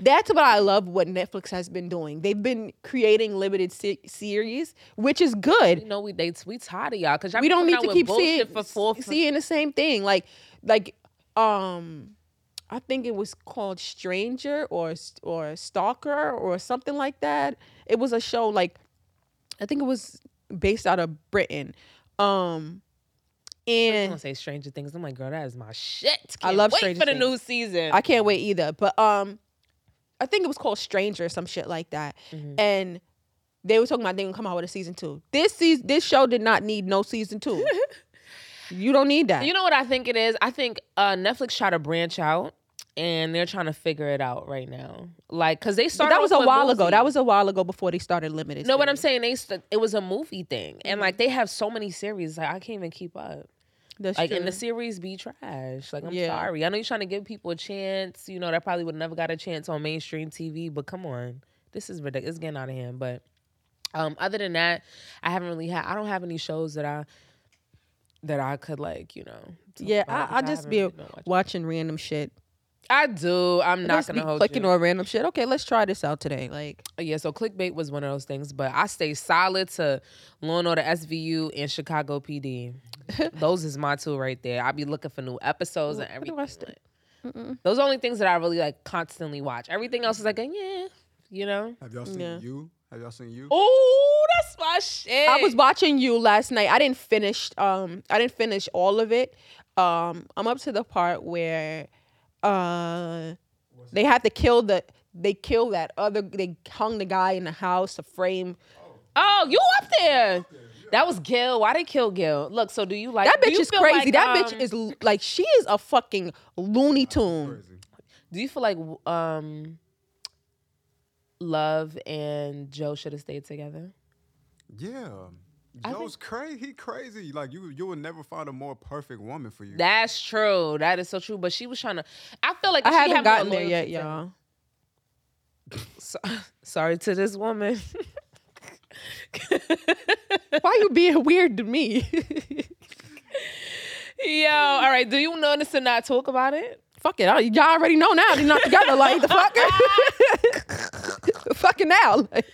that's what I love. What Netflix has been doing. They've been creating limited se- series, which is good. You know we they we tired of y'all because we don't need to keep seeing for four. seeing the same thing. Like like um I think it was called Stranger or or Stalker or something like that. It was a show like I think it was based out of Britain. Um I'm and gonna say Stranger Things. I'm like, girl, that is my shit. I Can't love wait Stranger for the Things. new season. I can't wait either. But um I think it was called Stranger or some shit like that. Mm-hmm. And they were talking about they gonna come out with a season two. This season this show did not need no season two. *laughs* you don't need that. You know what I think it is? I think uh, Netflix tried to branch out and they're trying to figure it out right now. Like, cause they But started. that was a while ago. That was a while ago before they started limited. No, what I'm saying, they st- it was a movie thing, and Mm-hmm. like they have so many series, like I can't even keep up. That's Like, true. and the series be trash. Like, I'm Yeah. sorry. I know you're trying to give people a chance. You know, that probably would never got a chance on mainstream TV. But come on, this is ridiculous. It's getting out of hand. But um, other than that, I haven't really had. I don't have any shows that I that I could like, you know. yeah, I, I just haven't be really been watching. watching random shit. I do. I'm I not gonna be hold clicking you. on random shit. Okay, let's try this out today. Like, uh, Yeah, so clickbait was one of those things, but I stay solid to Law and Order SVU and Chicago PD. *laughs* those is my two right there. I'll be looking for new episodes and What do everything. st- Those are only things that I really like constantly watch. Everything else is like, a, yeah, you know. Have y'all seen Yeah. you? Have y'all seen you? Oh, that's my shit. I was watching you last night. I didn't finish. Um, I didn't finish all of it. Um, I'm up to the part where, uh, they had to kill the. They killed that other. They hung the guy in the house to frame. Oh, you up there? That was Gil. Why they kill Gil? Look, so do you like That bitch is crazy. like, that um, bitch is l- like she is a fucking Looney Tune. Do you feel like um, Love and Joe should have stayed together? Yeah. I Joe's crazy. He crazy. Like you, you would never find a more perfect woman for you. That's true. That is so true. But she was trying to. I feel like I she haven't had gotten there yet, loyalty to him. y'all. *laughs* So, sorry to this woman. *laughs* Why you being weird to me? Yo, all right. Do you notice to not talk about it? Fuck it. I- Y'all already know now. They're not together. Like the fuck. *laughs* Fucking now. Like,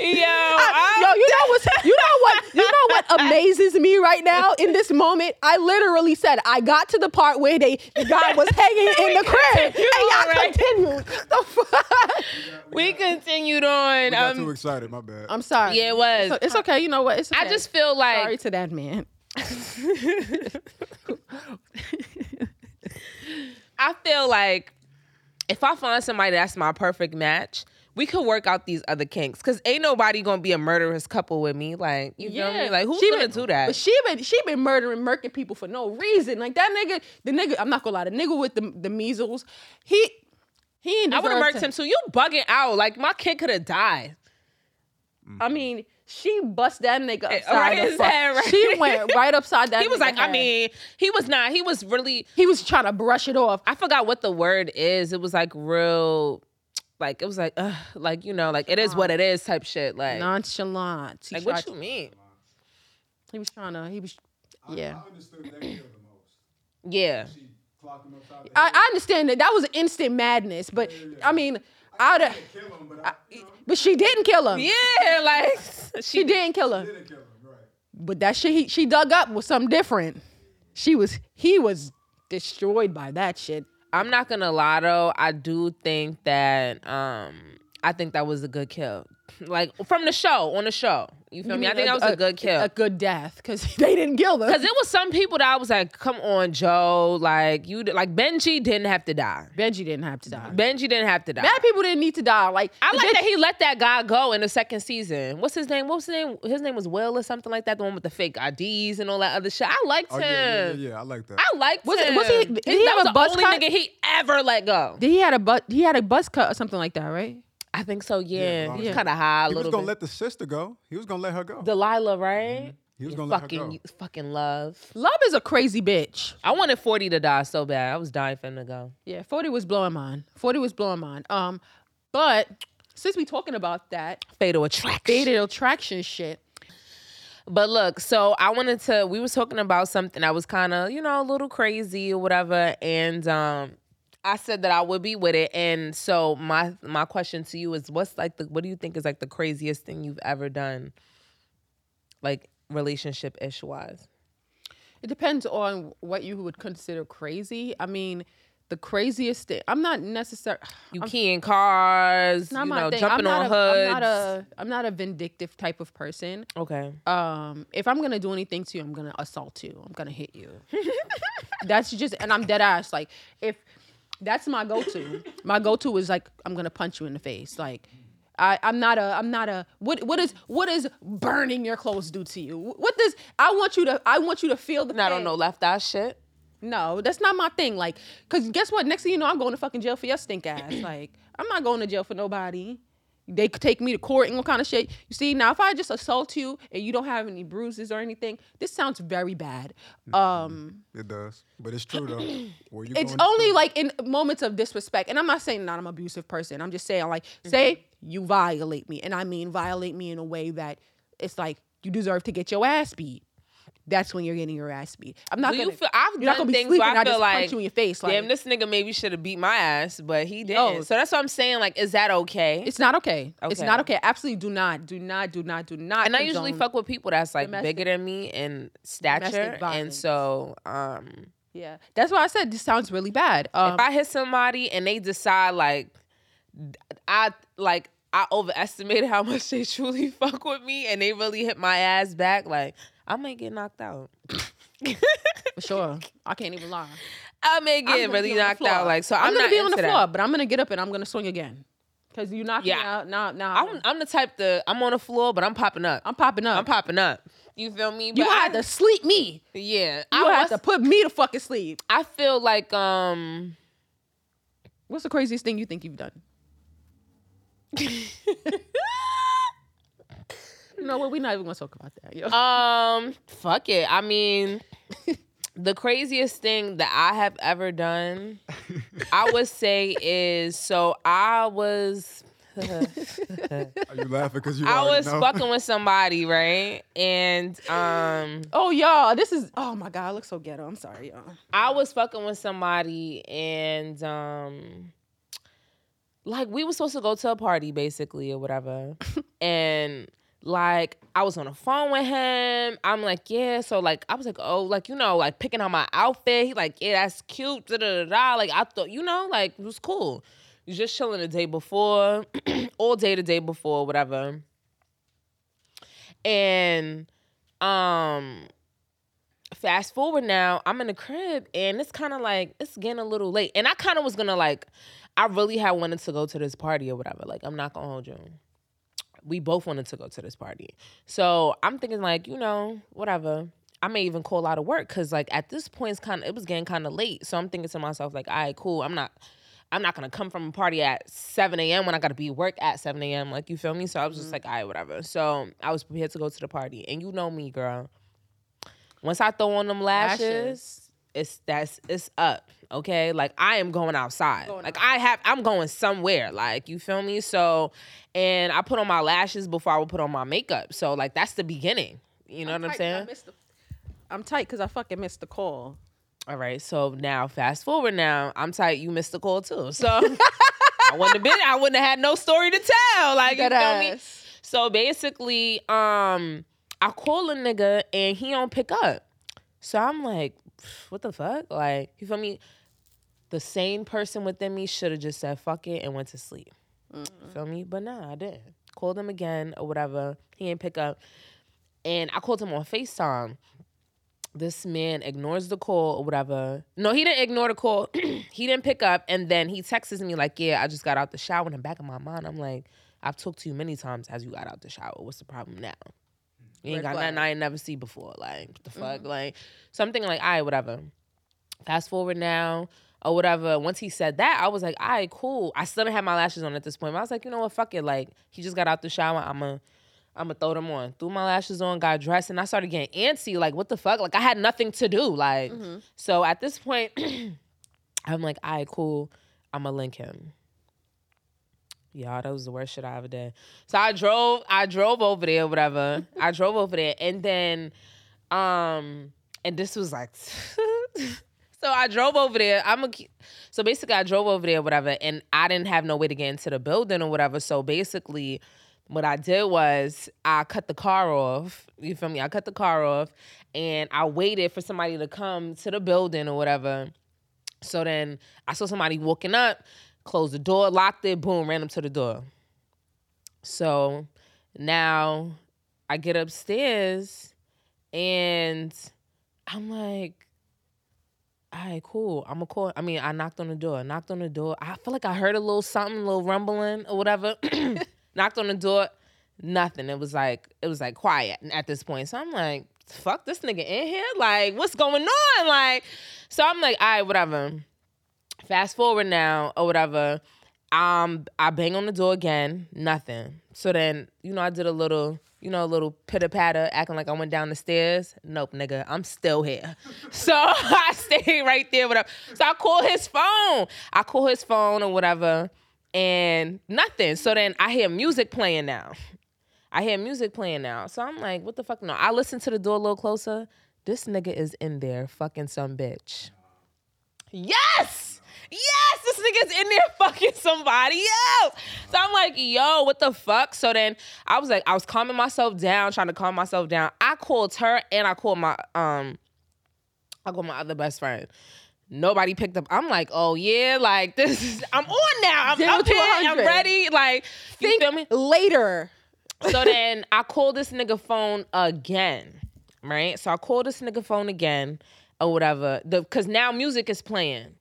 Yo, *laughs* Yo, you know what's you know what you know what *laughs* amazes me right now in this moment? I literally said I got to the part where they the guy was hanging in the *laughs* crib. And y'all alright. continued. The fuck? we continued we on. got too Um, excited. My bad. I'm sorry. yeah, it was. So it's okay. You know what? It's okay. I just feel like sorry to that man. I feel like if I find somebody that's my perfect match, we could work out these other kinks because ain't nobody gonna be a murderous couple with me. Like you feel me? Like who's She gonna been- do that? But she been she been murdering, murking people for no reason. Like that nigga, the nigga. I'm not gonna lie, the nigga with the the measles. He he ain't. I would have deserve murked to- him too. You bugging out? Like my kid could have died. I mean, she bust that nigga Eh, upside right his head, right? She went right upside that. *laughs* He was nigga like, I mean, he was not. He was really. he was trying to brush it off. I forgot what the word is. It was like real. Like it was like, ugh, like you know, like it is what it is type shit. Like, Nonchalant. He like tried what to- you mean? He was trying to. He was. Yeah. I understood they the most. Yeah. She clocked him upside the I. I understand that that was instant madness, but I mean, I'd have, Kill him, but I, you know, but she didn't kill him. Yeah, like *laughs* She didn't kill him. didn't kill him, right? But that shit he, she dug up was something different. She was he was destroyed by that shit. I'm not gonna lie though. I do think that um I think that was a good kill. Like from the show, on the show. You feel me? I think that was a, good kill. a good death because *laughs* they didn't kill them. Cause it was some people that I was like, "Come on, Joe! Like you, like Benji didn't have to die. Benji didn't have to die. Benji didn't have to die. Bad people didn't need to die. Like I like bitch- that he let that guy go in the second season. What's his name? What was his name? His name was Will or something like that. The one with the fake IDs and all that other shit. I liked Oh him. yeah, yeah, yeah, yeah. I like that. I liked Was it- him. was he- did he that have was a the only cut? nigga he ever let go. Did he had a butt? He had a buzz cut or something like that, right? I think so. Yeah, Yeah, he was yeah. kind of high a he was gonna bit. let the sister go. He was gonna let her go. Delilah, right? he was You gonna let her fucking, go. fucking love. Love is a crazy bitch. I wanted Forty to die so bad. I was dying for him to go. Yeah, 40 was blowing mine. 40 was blowing mine. Um, but since we talking about that Fatal attraction. fatal attraction shit, But look, so I wanted to. We was talking about something that was kind of, you know, a little crazy or whatever, and um, I said that I would be with it. And so my my question to you is, what's like the what do you think is like the craziest thing you've ever done, like relationship ish wise? it depends on what you would consider crazy. I mean, the craziest thing. I'm not necessarily. *sighs* You keying cars, Not you know, thing. jumping I'm on a, hoods. I'm not a. I'm not a vindictive type of person. okay. Um, if I'm gonna do anything to you, I'm gonna assault you. I'm gonna hit you. *laughs* that's just, and I'm dead ass. Like, if that's my go-to, my go-to is like, I'm gonna punch you in the face. Like, I, I'm not a, I'm not a. What, what is, what is burning your clothes do to you? What does? I want you to, I want you to feel the. I don't know left eye shit. No, that's not my thing. Like, cause guess what? Next thing you know, I'm going to fucking jail for your stink ass. like, I'm not going to jail for nobody. They could take me to court and all kind of shit. You see, now if I just assault you and you don't have any bruises or anything, this sounds very bad. Um, It does, but it's true though. *clears throat* It's only like in moments of disrespect, and I'm not saying that I'm an abusive person. I'm just saying like, say you violate me, and I mean violate me in a way that it's like you deserve to get your ass beat. That's when you're getting your ass beat. I'm not Do gonna. you feel? I've not done gonna be things where I I feel just like punch you in your face. Like, Damn, this nigga maybe should have beat my ass, but he didn't. Yo. so that's what I'm saying. Like, is that okay? It's not okay. It's not okay. Absolutely do not, do not, do not, do not. and I usually fuck with people that's like domestic- bigger than me in stature, and so um, Yeah, that's why I said this sounds really bad. Um, if I hit somebody and they decide like I like I overestimated how much they *laughs* truly fuck with me, and they really hit my ass back, like I may get knocked out. for *laughs* sure, I can't even lie. I may get really be on the knocked out. Like so, I'm, I'm, gonna be on the that. floor, but I'm gonna get up and I'm gonna swing again. Cause you knocked me out. Now, now I'm I'm the type that I'm on the floor, but I'm popping up. I'm popping up. I'm popping up. You feel me? you But gonna to sleep me. Yeah, You I was- to put me to fucking sleep. I feel like um What's the craziest thing you think you've done? *laughs* you know what? We're not even gonna talk about that. Yo. *laughs* um fuck it. I mean, *laughs* the craziest thing that I have ever done, I would say is so I was *laughs* Are you laughing because you? I was know? fucking with somebody, right? And um oh y'all, this is. Oh my god, I look so ghetto. I'm sorry, y'all. I was fucking with somebody and um like we were supposed to go to a party basically or whatever. and like I was on the phone with him. I'm like, yeah. So like I was like, oh, like, you know, like picking out my outfit. He like, yeah, that's cute. Da, da, da, da. Like I thought, you know, like it was cool. Was just chilling the day before, *clears throat* all day the day before, whatever. And um fast forward now, I'm in the crib and it's kind of like it's getting a little late. And I kind of was gonna like, I really had wanted to go to this party or whatever. Like, I'm not gonna hold you. We both wanted to go to this party. So I'm thinking like, you know, whatever. I may even call out of work because like at this point it's kind of it was getting kind of late. So I'm thinking to myself like, all right, cool. I'm not I'm not gonna come from a party at 7 a.m. when I gotta be work at 7 a.m. Like you feel me? So I was just mm-hmm. like, all right, whatever. So I was prepared to go to the party, and you know me, girl. Once I throw on them lashes, lashes. it's that's it's up. Okay, like I am going outside. Going like I have, I'm going somewhere. Like you feel me? So, and I put on my lashes before I would put on my makeup. So like that's the beginning. You know I'm what I'm saying? The, I'm tight because I fucking missed the call. All right, so now fast forward. Now I'm tight. You missed the call too. So *laughs* I wouldn't have been. I wouldn't have had no story to tell. Like you feel me? So basically, um, I call a nigga and he don't pick up. So I'm like, what the fuck? Like, you feel me? The sane person within me should have just said fuck it and went to sleep. Mm-hmm. Feel me? But nah, I didn't. Called him again or whatever. He didn't pick up. And I called him on FaceTime. This man ignores the call or whatever. No, he didn't ignore the call. *clears throat* he didn't pick up. And then he texts me like, yeah, I just got out the shower. In the back of my mind, I'm like, I've talked to you many times as you got out the shower. What's the problem now? You ain't got flag. nothing I ain't never see before. Like, what the fuck? Mm-hmm. Like, something like, all right, whatever. Fast forward now or whatever. Once he said that, I was like, all right, cool. I still didn't have my lashes on at this point. But I was like, you know what? Fuck it. Like, he just got out the shower. I'm going to. I'm gonna throw them on. Threw my lashes on, got dressed, and I started getting antsy. Like, what the fuck? Like, I had nothing to do. Like, mm-hmm. so at this point, *clears throat* I'm like, all right, cool. I'm gonna link him. Y'all, that was the worst shit I ever did. So I drove, I drove over there, whatever. *laughs* I drove over there, and then, um, and this was like, *laughs* so I drove over there. I'm a, so basically I drove over there, whatever, and I didn't have no way to get into the building or whatever. So basically, what I did was I cut the car off. You feel me? I cut the car off, and I waited for somebody to come to the building or whatever. So then I saw somebody walking up closed the door, locked it, boom, ran up to the door. So now I get upstairs and I'm like, all right, cool. I'm gonna call. I mean, I knocked on the door. Knocked on the door. I feel like I heard a little something, a little rumbling or whatever. *laughs* *clears throat* knocked on the door. Nothing. It was like it was like quiet at this point. So I'm like, fuck this nigga in here. Like, what's going on? Like, so I'm like, all right, whatever. Fast forward now or whatever. Um, I bang on the door again, nothing. So then, you know, I did a little, you know, a little pitter patter, acting like I went down the stairs. Nope, nigga, I'm still here. *laughs* so *laughs* I stayed right there, whatever. So I call his phone. I call his phone or whatever, and nothing. So then I hear music playing now. I hear music playing now. So I'm like, what the fuck? No, I listen to the door a little closer. This nigga is in there fucking some bitch. Yes! Yes, this nigga's in there *laughs* fucking somebody else. So I'm like, yo, what the fuck? So then I was like, I was calming myself down, trying to calm myself down. I called her and I called my um, I called my other best friend. Nobody picked up. I'm like, oh yeah, like *laughs* this is I'm on now. I'm up here. I'm ready. Like, you Think feel me? Later. So then I called this nigga phone again. Right? So I called this nigga phone again or whatever. The cause now music is playing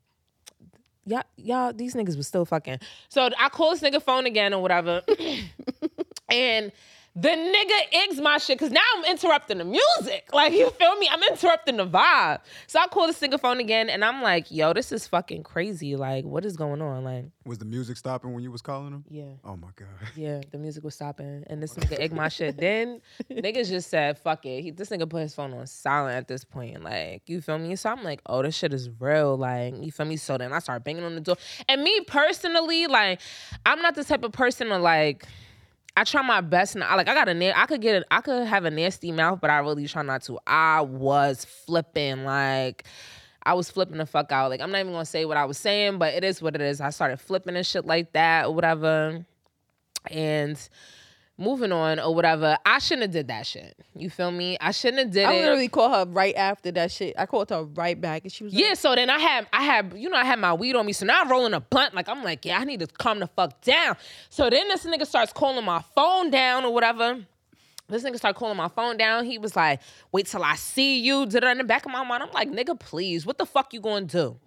y'all, y'all, these niggas was still fucking. So I call this nigga phone again or whatever. *laughs* and the nigga eggs my shit because now I'm interrupting the music. Like, you feel me? I'm interrupting the vibe. So I call the nigga phone again and I'm like, yo, this is fucking crazy. Like, what is going on? Like, was the music stopping when you was calling him? Yeah. Oh my God. Yeah, the music was stopping. And this *laughs* nigga egg my shit. Then niggas just said, fuck it. He, this nigga put his phone on silent at this point. Like, you feel me? So I'm like, oh, this shit is real. Like, you feel me? So then I start banging on the door. And me personally, like, I'm not the type of person to like, I try my best and I like I got a na- I could get it I could have a nasty mouth, but I really try not to. I was flipping like I was flipping the fuck out. Like I'm not even gonna say what I was saying, but it is what it is. I started flipping and shit like that or whatever. And moving on or whatever. I shouldn't have did that shit. You feel me? I shouldn't have did I it. I literally called her right after that shit. I called her right back, and she was like, yeah. So then I had I had you know I had my weed on me, so now I'm rolling a blunt. Like I'm like yeah, I need to calm the fuck down. So then this nigga starts calling my phone down or whatever. This nigga started calling my phone down. He was like, "Wait till I see you." Did it in the back of my mind? I'm like, "Nigga, please, what the fuck you gonna do?"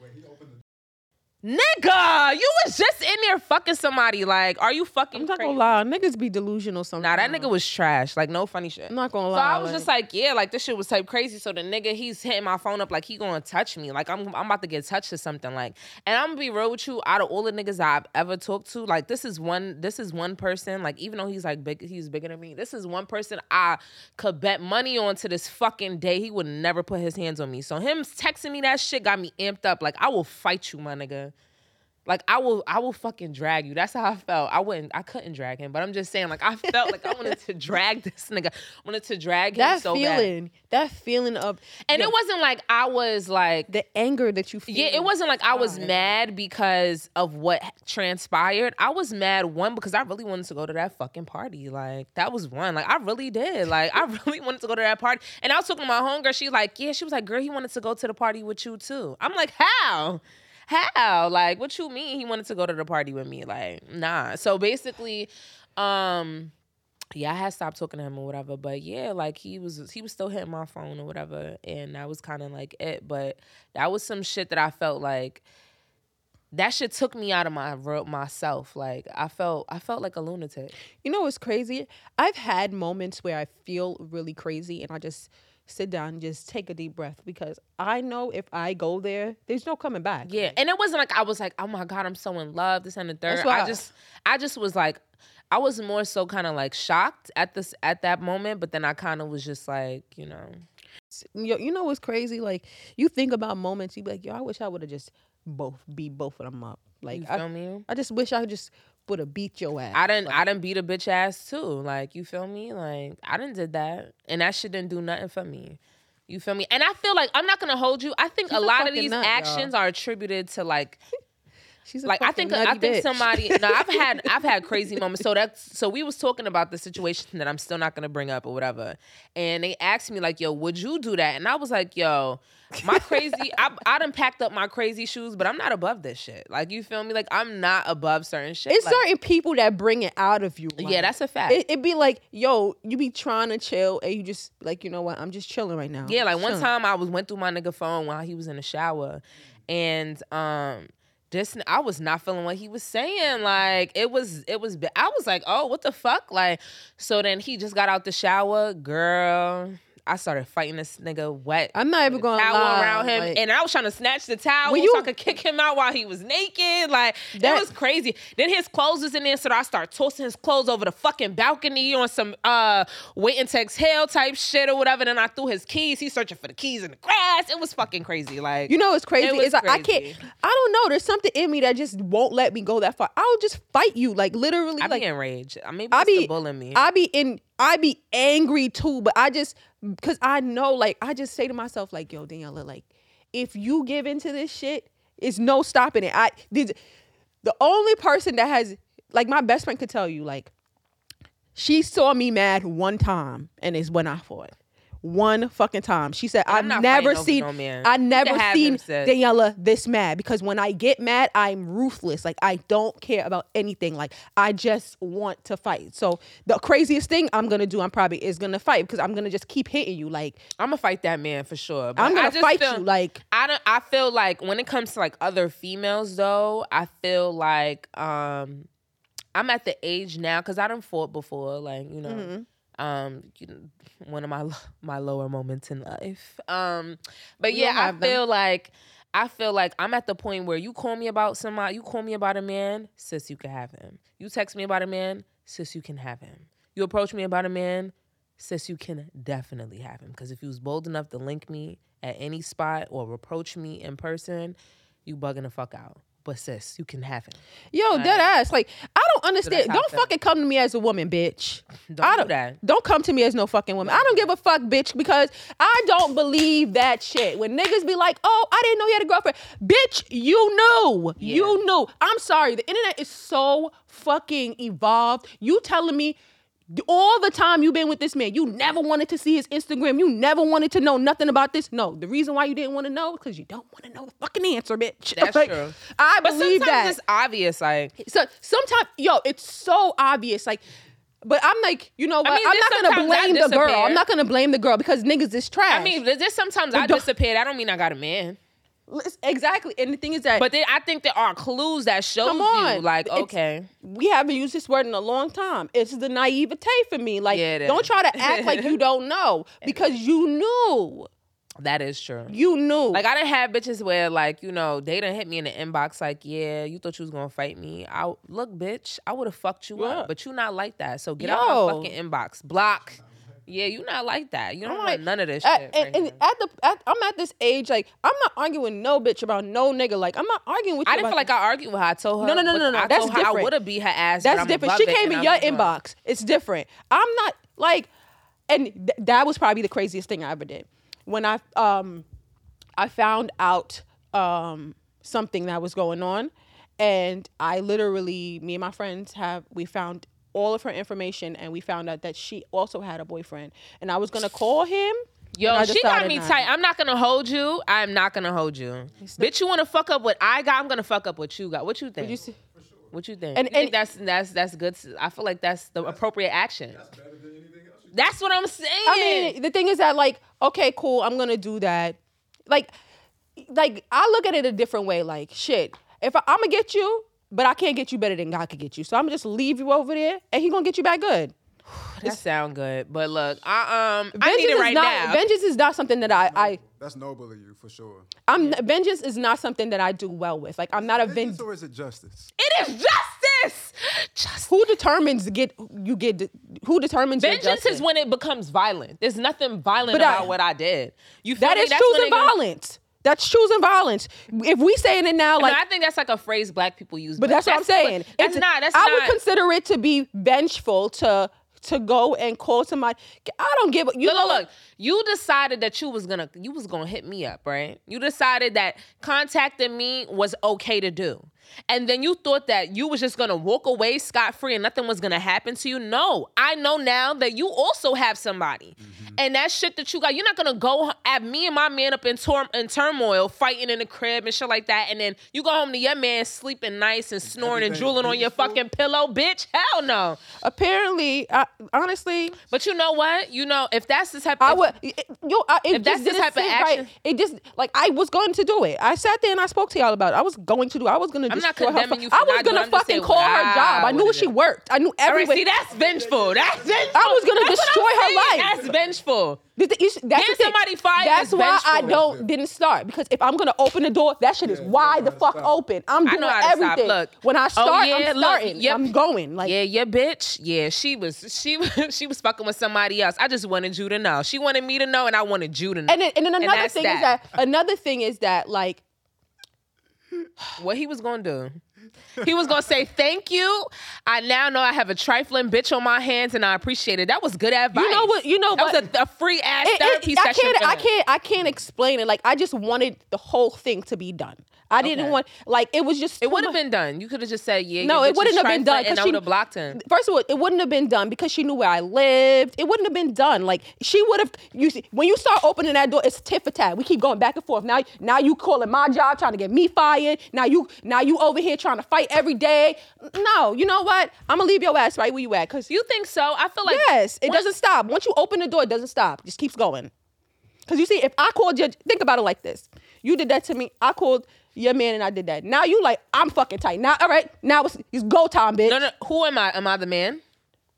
Nigga, you was just in there fucking somebody. Like, are you fucking? I'm not crazy? gonna lie, niggas be delusional sometimes. Nah, that nigga was trash. Like, no funny shit. I'm not gonna lie. So. I was just like, yeah, like this shit was type crazy. So the nigga, he's hitting my phone up like he gonna touch me. Like I'm, I'm about to get touched or something. Like, and I'm gonna be real with you. Out of all the niggas I've ever talked to, like this is one, this is one person. Like even though he's like big, he's bigger than me. This is one person I could bet money on to this fucking day. He would never put his hands on me. So him texting me that shit got me amped up. Like I will fight you, my nigga. Like I will, I will fucking drag you. That's how I felt. I wouldn't, I couldn't drag him, but I'm just saying, like I felt like I wanted to drag *laughs* this nigga. Wanted to drag him that so bad. feeling, that feeling of And yo, it wasn't like I was like, the anger that you feel. yeah, it wasn't like I was oh, God. mad because of what transpired. I was mad one because I really wanted to go to that fucking party. Like that was one. Like I really did. Like I *laughs* really wanted to go to that party. And I was talking to my homegirl. She's like, yeah. She was like, girl, he wanted to go to the party with you too. I'm like, how? How? Like, what you mean he wanted to go to the party with me? Like, nah. So basically, um, yeah, I had stopped talking to him or whatever. But yeah, like he was he was still hitting my phone or whatever. And that was kind of like it. But that was some shit that I felt like that shit took me out of my myself. Like I felt I felt like a lunatic. You know what's crazy? I've had moments where I feel really crazy and I just sit down and just take a deep breath because I know if I go there, there's no coming back. Yeah. And it wasn't like I was like, oh my God, I'm so in love, this and the third. That's why I I- just I just was like I was more so kind of like shocked at this at that moment, but then I kind of was just like, you know, Yo, you know what's crazy? Like you think about moments, you be like, yo, I wish I would have just both be both of them up. Like you I? I just wish I could just would have beat your ass. I didn't Like, I didn't beat a bitch ass too. Like, you feel me? Like, I didn't did that. And that shit didn't do nothing for me. You feel me? And I feel like I'm not gonna hold you. I think She's a a lot of these nut, y'all. actions are attributed to like She's a like I think I think bitch. somebody no I've *laughs* had I've had crazy moments so that's so we was talking about the situation that I'm still not gonna bring up or whatever and they asked me like yo would you do that and I was like yo my crazy I I done packed up my crazy shoes but I'm not above this shit like you feel me like I'm not above certain shit It's like, certain people that bring it out of you. yeah that's a fact it, it be like, yo, you be trying to chill and you just like, you know what? I'm just chilling right now. Yeah, like one time I was went through my nigga phone while he was in the shower, and um, this I was not feeling what he was saying. Like it was, it was. I was like, oh, what the fuck? Like, so then he just got out the shower, girl. I started fighting this nigga wet. I'm not even gonna towel lie. around him, like, and I was trying to snatch the towel When so I could kick him out while he was naked. Like That- it was crazy. Then his clothes was in there, so I start tossing his clothes over the fucking balcony on some uh waiting to exhale type shit or whatever. Then I threw his keys. He's searching for the keys in the grass. It was fucking crazy. Like you know it's crazy? It It's like I can't. I don't know. There's something in me that just won't let me go that far. I'll just fight you, like literally. I like be enraged. I it's the be- bull in me. I be in. I be angry too, but I just because I know, like, I just say to myself, like, yo, Daniela, like, if you give into this shit, it's no stopping it. I did. The only person that has, like, my best friend could tell you, like, she saw me mad one time, and it's when I fought. One fucking time. She said, I've never seen, no man. I never seen. Daniela this mad because when I get mad, I'm ruthless. Like I don't care about anything. Like I just want to fight. So the craziest thing I'm gonna do, I'm probably is gonna fight because I'm gonna just keep hitting you. Like I'm gonna fight that man for sure. But I'm gonna fight feel- you. Like I don't I feel like when it comes to like other females though, I feel like um I'm at the age now cuz I done fought before like, you know. Mhm. Um you know, one of my my lower moments in life. Um but all yeah, I them. feel like I feel like I'm at the point where you call me about somebody, you call me about a man, sis, you can have him. You text me about a man, sis, you can have him. You approach me about a man, sis, you can definitely have him. Because if you was bold enough to link me at any spot or approach me in person, you bugging the fuck out. But sis, you can have it. yo, Right. dead ass. Like I don't understand. how I don't fucking come to me as a woman, bitch. *laughs* Don't I do don't that. Don't come to me as no fucking woman. I don't give a fuck, bitch, because I don't believe that shit. When niggas be like, "Oh, I didn't know you had a girlfriend," bitch, you knew, Yeah. you knew. I'm sorry. The internet is so fucking evolved. You telling me all the time you've been with this man, you never wanted to see his Instagram. You never wanted to know nothing about this. No, the reason why you didn't want to know because you don't want to know the fucking answer, bitch. That's *laughs* Like, true. I But believe sometimes that. it's obvious, like So sometimes, yo, it's so obvious. Like But I'm like, you know what? mean, I'm not gonna blame the girl. I'm not gonna blame the girl because niggas is trash. I mean, there's sometimes I don't- I don't mean I got a man. Exactly. And the thing is that But then I think there are clues that shows Come on. you, like, It's- okay, we haven't used this word in a long time. It's the naivete for me. Like, Yeah, don't try to act like you *laughs* don't know because you knew. that is true. You knew. Like I didn't have bitches where like you know they didn't hit me in the inbox like yeah you thought you was gonna fight me. I look bitch I would have fucked you Yeah. up, but you not like that. So get out Yo. my fucking inbox. Block. Yeah, you not like that. You don't I'm want like, none of this at, shit. and, right and at the at, I'm at this age like I'm not arguing with no bitch about no nigga. Like I'm not arguing with you. I didn't feel like I argued with her. I told her. No, no, no, no, no, I that's told her I would have beat her ass. That's different. She came in your inbox. It's different. I'm not like, and th- that was probably the craziest thing I ever did when I um I found out um something that was going on, and I literally me and my friends have we found all of her information and we found out that she also had a boyfriend and I was gonna call him. Yo, she got me not. tight. I'm not gonna hold you. I'm not gonna hold you. Bitch, you wanna fuck up what I got? I'm gonna fuck up what you got. What you think? You see- What you think? And- you think that's that's that's good. I feel like that's the appropriate action. That's, better than anything else. that's what I'm saying. I mean, the thing is that like, okay, cool, I'm gonna do that. Like, like I look at it a different way. Like, shit, if I, I'm gonna get you, but I can't get you better than God could get you, so I'm gonna just leave you over there, and He gonna get you back good. *sighs* that sound good, but look, I um, I need Vengeance it right is not now. vengeance is not something that I I That's noble of you for sure. I'm vengeance is not something that I do well with. Like I'm not a Vengeance venge. or is it justice? it is justice. Justice. Who determines get you get who determines your Vengeance justice? is when it becomes violent. There's nothing violent But I- about what I did. You feel that me? is That's when choosing it goes- violence. That's choosing violence. If we saying it now, No, like I think that's like a phrase black people use. But that's, what I'm saying. That's It's- not. That's I not. would consider it to be vengeful to to go and call somebody. I don't give a you look, know look, look. You decided that you was gonna you was gonna hit me up, right? You decided that contacting me was okay to do. And then you thought that you was just gonna walk away scot free and nothing was gonna happen to you. No, I know now that you also have somebody, and that shit that you got, you're not gonna go at me and my man up in, tor- in turmoil, fighting in the crib and shit like that, and then you go home to your man sleeping nice and snoring and drooling on your fucking pillow, bitch. Hell no. apparently I, honestly But you know what? You know if that's the type. of, I if- would it, yo I, If that's just the type of action- right. It just like I was going to do it. I sat there and I spoke to y'all about it. I was going to do. It. I was going to I'm not destroy her. condemning fu- you for I was not gonna it. Fucking saying call what her job. I knew where she worked. I knew All right, everywhere. see, that's vengeful. That's vengeful. I was gonna That's what destroy I'm her life. That's vengeful. The thi- you sh- that's Getting somebody fired That's is why I don't didn't start because if I'm gonna open the door, that shit is wide the fuck open. I'm I doing know how to stop. everything. Look. when I Oh, start, yeah, I'm look, starting. yep. I'm going. Like yeah, your bitch. Yeah, she was. She *laughs* she was fucking with somebody else. I just wanted you to know. She wanted me to know, and I wanted you to know. and then, and then another that's thing is that another thing is that like what he was gonna do. He was gonna say thank you. I now know I have a trifling bitch on my hands, and I appreciate it. That was good advice. You know what- you know that what? was a, a free ass it- it- therapy I session. can't I can't I can't explain it. Like I just wanted the whole thing to be done. I didn't Okay. want like it was just It would have been done. You could have just said, "Yeah." No, it wouldn't have been done and because I she would have blocked him. First of all, it wouldn't have been done because she knew where I lived. It wouldn't have been done. Like she would have. You see, when you start opening that door, it's tit for tat. We keep going back and forth. Now, now you calling my job, trying to get me fired. Now you, now you over here trying to fight every day. No, you know what? I'm gonna leave your ass right where you at. Cause You think so? I feel like yes, it doesn't stop. Once you open the door, it doesn't stop. It just keeps going. Cause you see, if I called you, think about it like this: you did that to me. I called your man and I did that. Now you like, I'm fucking tight. Now, all right, now it's, it's go time, bitch. No, no. Who am I? Am I the man?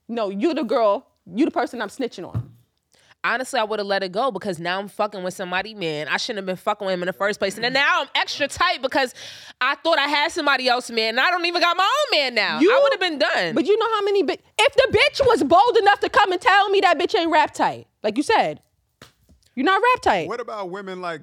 No, you the girl. You the person I'm snitching on. Honestly, I would have let it go because now I'm fucking with somebody, man. I shouldn't have been fucking with him in the first place. And then now I'm extra tight because I thought I had somebody else, man. And I don't even got my own man now. You- I would have been done. But you know how many? Bi- if the bitch was bold enough to come and tell me that bitch ain't rap tight, like you said, you're not rap tight. What about women like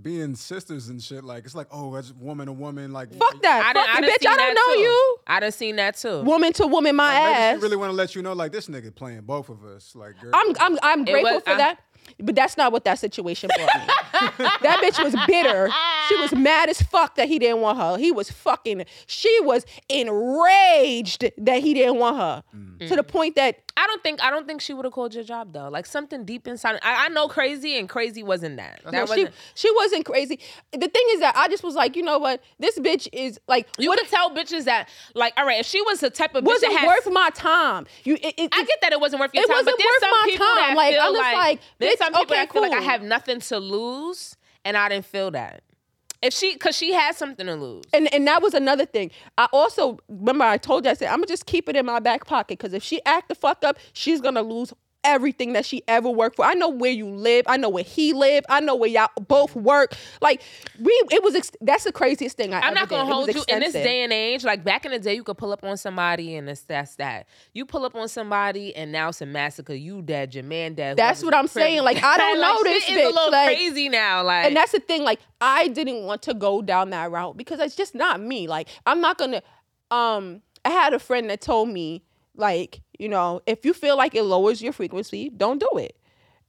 being sisters and shit? Like it's like, oh, that's woman to woman. Like Fuck that. I done- Fuck I bitch. I don't know too. you. I done seen that too. Woman to woman, my Maybe ass. she really want to let you know, like this nigga playing both of us. Like, girl, I'm I'm I'm grateful was- for I- that. But that's not what that situation brought me. *laughs* that bitch was bitter. She was mad as fuck that he didn't want her. He was fucking. She was enraged that he didn't want her mm. to the point that I don't think I don't think she would have called your job though. Like something deep inside. I, I know crazy and crazy wasn't that. That No, wasn't. she she wasn't crazy. The thing is that I just was like, you know what? This bitch is like you what could tell bitches that like all right if she was the type of bitch wasn't that had, worth my time. You, it, it, I get that it wasn't worth your It time, wasn't but there's worth my time. that Like, I'm just like, like, there's bitch, some people okay, that feel like I have nothing to lose, and I didn't feel that. If she, cause she had something to lose. and and that was another thing. I also remember I told you I said I'm gonna just keep it in my back pocket because if she act the fuck up, she's gonna lose everything that she ever worked for. I know where you live. I know where he lived. I know where y'all both work. Like we, it was. Ex- that's the craziest thing I. I'm not gonna did. Hold you in this day and age. Like back in the day, you could pull up on somebody and it's that's that. You pull up on somebody and now it's a massacre. You dead, your man dead. That's what I'm crib- saying. Like, I *laughs* don't Like, know this shit is a bitch. little Like- crazy now. Like and that's the thing like i didn't want to go down that route because it's just not me like i'm not gonna um i had a friend that told me like you know if you feel like it lowers your frequency don't do it.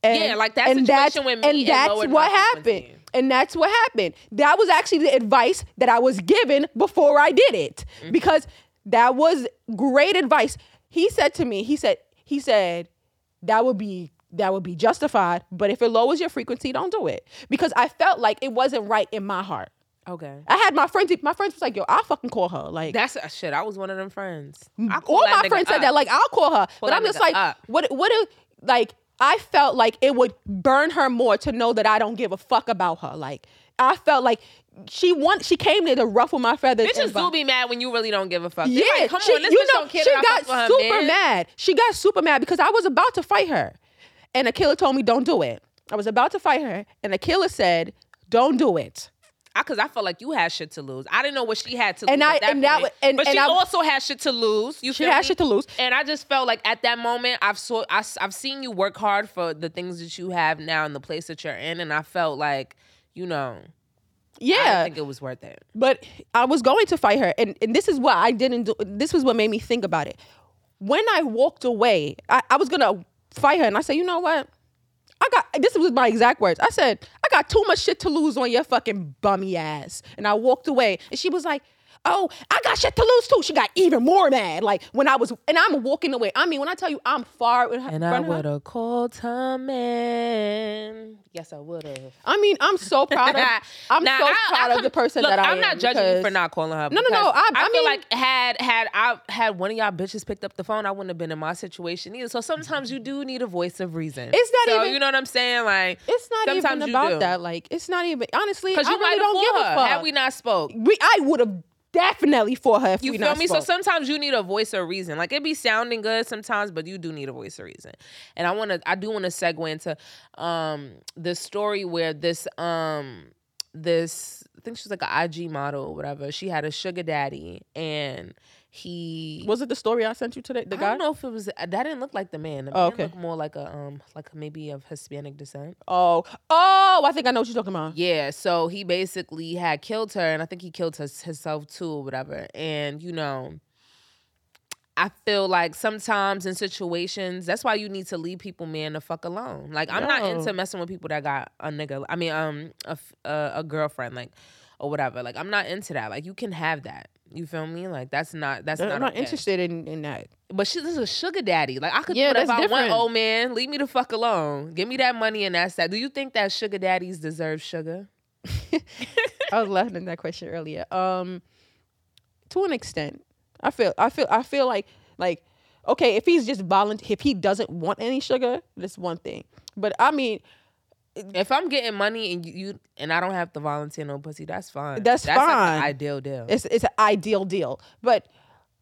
And, Yeah, like that and situation that's, with me, and it that's what happened. And that's what happened. That was actually the advice that i was given before i did it. Mm-hmm. because that was great advice. He said to me he said he said that would be that would be justified but if it lowers your frequency don't do it. Because i felt like it wasn't right in my heart okay. i had my friends my friends was like yo i'll fucking call her like That's uh, shit. I was one of them friends. All my friends said up. that like i'll call her Pull but i'm just like up. what what if like i felt like it would burn her more to know that i don't give a fuck about her like i felt like she want she came there to ruffle my feathers Bitches do be mad when you really don't give a fuck. They yeah, like, come she, on, this you know, don't care she got her super man. mad. She got super mad because I was about to fight her, and Akila told me don't do it. I was about to fight her, and Akila said, "Don't do it." I, Cause I felt like you had shit to lose. I didn't know what she had to And lose. I- at that and that point. and- but and she I- also had shit to lose. You She had me? shit to lose. And I just felt like at that moment, I've saw I, have seen you work hard for the things that you have now and the place that you're in, and I felt like, you know, I Yeah, didn't think it was worth it. but I was going to fight her, and, and this is what I didn't do. This was what made me think about it. When I walked away, I, I was gonna fight her, and I said, "You know what? I got this was my exact words. I said, I got too much shit to lose on your fucking bummy ass. And I walked away. And she was like, Oh, I got shit to lose too. She got even more mad. Like when I was and I'm walking away. I mean, when I tell you I'm far in her, And I her, would have called Tom man. Yes, I would have. I mean, I'm so *laughs* proud of that. I'm Nah, so I- proud I of the person look, that I am. I'm am. not judging you for not calling her. No, no, no, I- I feel mean- like had had I had one of y'all bitches picked up the phone, I wouldn't have been in my situation either. So sometimes you do need a voice of reason. It's not so, even- you know what I'm saying? Like It's not even about that. Like, it's not even honestly. because I you really might don't give a fuck. her had we not spoke. we, I would have definitely for her if You feel me? So sometimes you need a voice of reason. Like it be sounding good sometimes, but you do need a voice of reason. And I want to, I do want to segue into um the story where this um this I think she was like an IG model or whatever. She had a sugar daddy and he was it the story I sent you today? The I guy? I don't know if it was that didn't look like the man. The Oh, man okay. looked more like a um like maybe of Hispanic descent. Oh, oh, I think I know what you're talking about. Yeah, so he basically had killed her, and I think he killed his, himself too, or whatever. And you know, I feel like sometimes in situations, that's why you need to leave people, man, the fuck alone. Like I'm not into messing with people that got a nigga. I mean, um, a a girlfriend, like or whatever. Like I'm not into that. Like you can have that. You feel me? Like that's not that's I'm not, not okay. interested in, in that. But she this is a sugar daddy. Like I could Yeah, put if that's I want different. old man, leave me the fuck alone. Give me that money and that's that. Do you think that sugar daddies deserve sugar? *laughs* I was laughing at that question earlier. Um, to an extent, I feel, I feel, I feel like, like, okay, if he's just volunteer, if he doesn't want any sugar, that's one thing. But I mean, If I'm getting money and you, you and I don't have to volunteer no pussy, that's fine. That's Like an fine. ideal deal. it's it's an ideal deal. But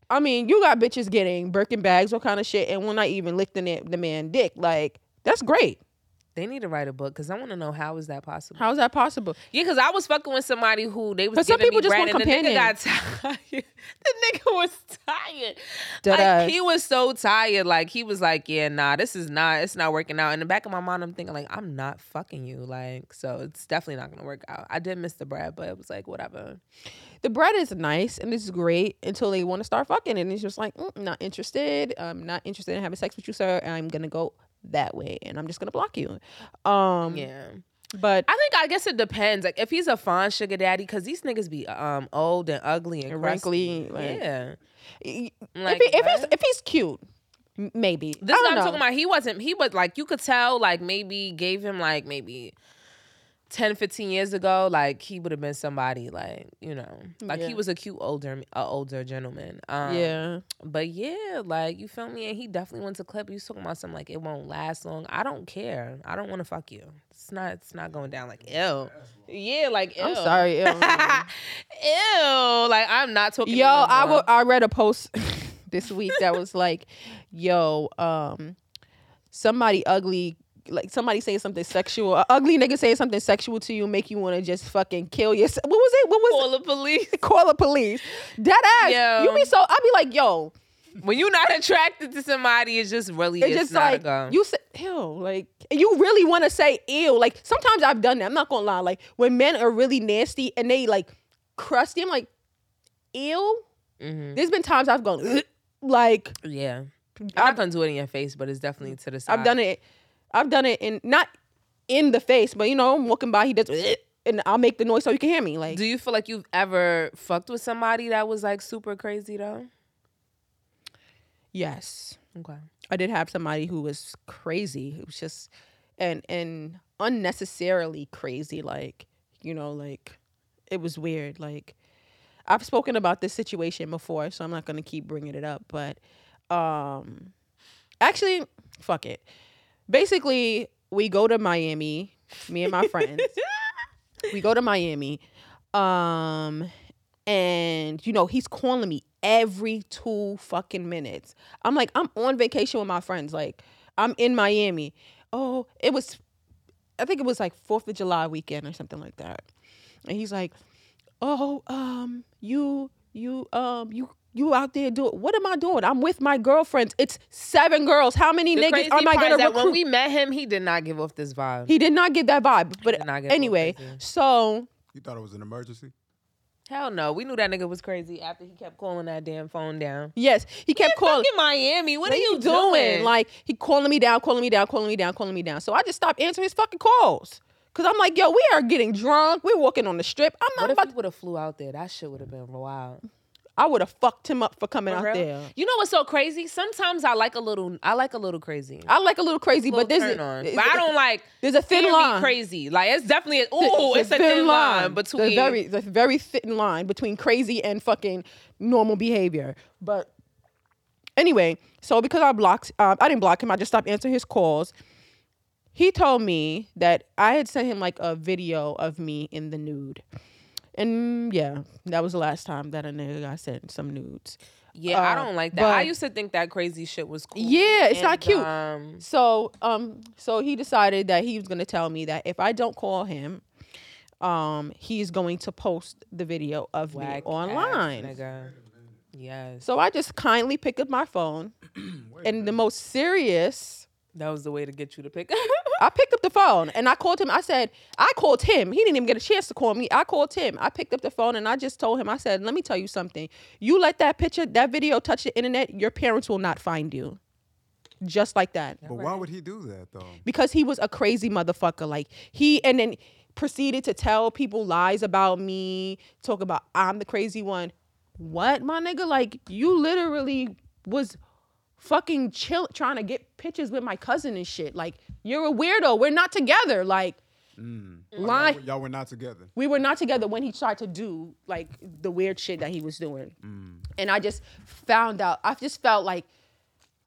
I mean, you got bitches getting Birkin bags, what kind of shit, and we're not even lifting it the man dick. Like that's great. They need to write a book because I want to know how is that possible. How is that possible? Yeah, because I was fucking with somebody who they was But some giving people me just bread want and the nigga got tired. *laughs* the nigga was tired. Like he was so tired. Like he was like, yeah, nah, this is not. It's not working out. In the back of my mind, I'm thinking like, I'm not fucking you. Like, so it's definitely not gonna work out. I did miss the bread, but it was like whatever. the bread is nice and it's great until they want to start fucking and it's just like mm, not interested i'm not interested in having sex with you sir i'm gonna go that way and i'm just gonna block you um Yeah. but I think I guess it depends. Like if he's a fine sugar daddy, because these niggas be um old and ugly and, wrinkly, like- yeah. if, he, if, he's, if he's cute Maybe. This is what I'm know. talking about. He wasn't. He was like you could tell. Like maybe gave him like maybe 10, 15 years ago. Like he would have been somebody. Like you know, like Yeah. he was a cute older, a older gentleman. Um, Yeah. But yeah, like you feel me? And he definitely went to clip. He was talking about something like it won't last long. I don't care. I don't want to fuck you. It's not. It's not going down. Like ew. Yeah, like ew. I'm sorry. ew. *laughs* ew. Like I'm not talking. Yo, to you no I will, I read a post *laughs* this week that was like, "Yo, um, somebody ugly." Like somebody saying something sexual, a ugly nigga saying something sexual to you, make you want to just fucking kill yourself. What was it? What was Call the police. *laughs* Call the police. Dead ass. Yo. You be so. I be like, yo, When you're not attracted to somebody, it's just really it's it's, just not like you say ew, like you really want to say ew. Like sometimes I've done that. I'm not gonna lie. Like when men are really nasty and they like crusty, I'm like ew. Mhm. There's been times I've gone *clears throat* like Yeah. I've- not gonna do it in your face, but it's definitely to the side. I've done it. I've done it in not in the face, but you know, I'm walking by, he does, *sniffs* and I'll make the noise so you can hear me. Like Do you feel like you've ever fucked with somebody that was like super crazy though? yes, Okay. I did have somebody who was crazy. It was just and and unnecessarily crazy. Like you know, like it was weird. Like I've spoken about this situation before, so I'm not gonna keep bringing it up. But um, actually, fuck it. Basically, we go to Miami. Me and my friends. *laughs* we go to Miami. Um, and you know, he's calling me every two fucking minutes. I'm like, I'm on vacation with my friends. Like, I'm in Miami. Oh, it was I think it was like Fourth of July weekend or something like that. And he's like, Oh, um, you you um you you out there doing what am I doing? I'm with my girlfriends. It's seven girls. How many The niggas am I gonna is that recruit? when we met him, he did not give off this vibe. he did not get that vibe. But did not get anyway, so You thought it was an emergency? Hell no, we knew that nigga was crazy after he kept calling that damn phone down. yes, he kept calling. Fucking Miami, what, What are you doing? Like he calling me down, calling me down, calling me down, calling me down. So I just stopped answering his fucking calls. Cause I'm like, yo, we are getting drunk. We're walking on the strip. I'm not what not if about. he would have flew out there? That shit would have been wild. I would have fucked him up for coming For out real? there. You know what's so crazy? Sometimes I like a little. I like a little crazy. I like a little crazy, Little but there's turn a, on. But I don't like. There's a thin seeing me line. Crazy, like it's definitely. A, ooh, it's a thin line between. the very the very thin line between crazy and fucking normal behavior. But anyway, so because I blocked, um, I didn't block him. I just stopped answering his calls. He told me that I had sent him like a video of me in the nude. And yeah, that was the last time that a nigga got sent some nudes. yeah, I uh, don't like that. I used to think that crazy shit was cool. Yeah, it's not cute. Um, So um so he decided that he was gonna tell me that if I don't call him, um, he's going to post the video of me online. ass. Yes, So I just kindly picked up my phone *clears throat* and the most serious that was the way to get you to pick. Up. *laughs* I picked up the phone and I called him. I said, I called him. He didn't even get a chance to call me. I called him. I picked up the phone and I just told him, I said, let me tell you something. You let that picture, that video touch the internet, your parents will not find you. Just like that. But why would he do that though? because he was a crazy motherfucker. Like he and then proceeded to tell people lies about me, talk about I'm the crazy one. What, my nigga? Like you literally was fucking chill trying to get pictures with my cousin and shit. Like you're a weirdo. We're not together. Like mm. Y'all, were- y'all were not together. We were not together when he tried to do like the weird shit that he was doing. Mm. And I just found out, I just felt like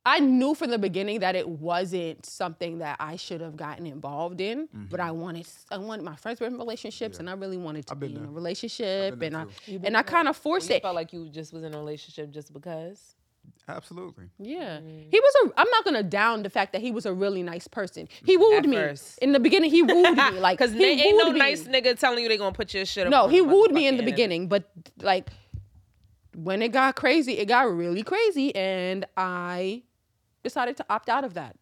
I knew from the beginning that it wasn't something that I should have gotten involved in, but mm-hmm. I wanted, I wanted my friends were in relationships, and I really wanted to be been in a relationship, and I, You been and I kind of forced you it. felt like you just was in a relationship just because. Absolutely. Yeah, mm. he was a. I'm not gonna down the fact that he was a really nice person. He wooed At me first. in the beginning. He wooed me, *laughs* like Cause he they ain't no me. nice nigga telling you they gonna put your shit up. No, he wooed me in the beginning, but like when it got crazy, it got really crazy, and I decided to opt out of that.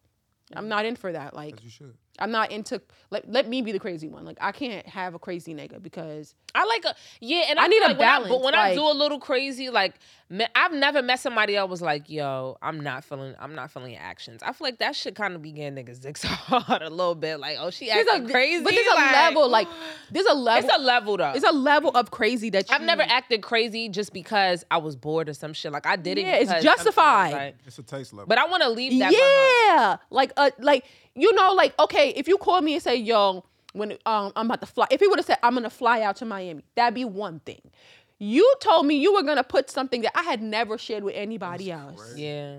I'm not in for that. Like As you should. I'm not into let let me be the crazy one. Like I can't have a crazy nigga because I like a yeah, and I, I need feel a like when I- but balance, when I do a little crazy, like me, I've never met somebody that was like, "Yo, I'm not feeling, I'm not feeling actions." I feel like that should kind of begin getting niggas dicks *laughs* hard a little bit. Like, oh, she acting a, crazy. But there's like, a level, like *gasps* there's a level. It's a level though. It's a level of crazy that I've never acted crazy just because I was bored or some shit. Like I did it. Yeah, it's justified. Like, it's a taste level. But I want to leave that. Yeah, like uh, like you know, like okay, if you call me and say, "Yo," when um I'm about to fly, if he would have said, "I'm gonna fly out to Miami," that'd be one thing. You told me you were gonna put something that I had never shared with anybody else. crazy. Yeah.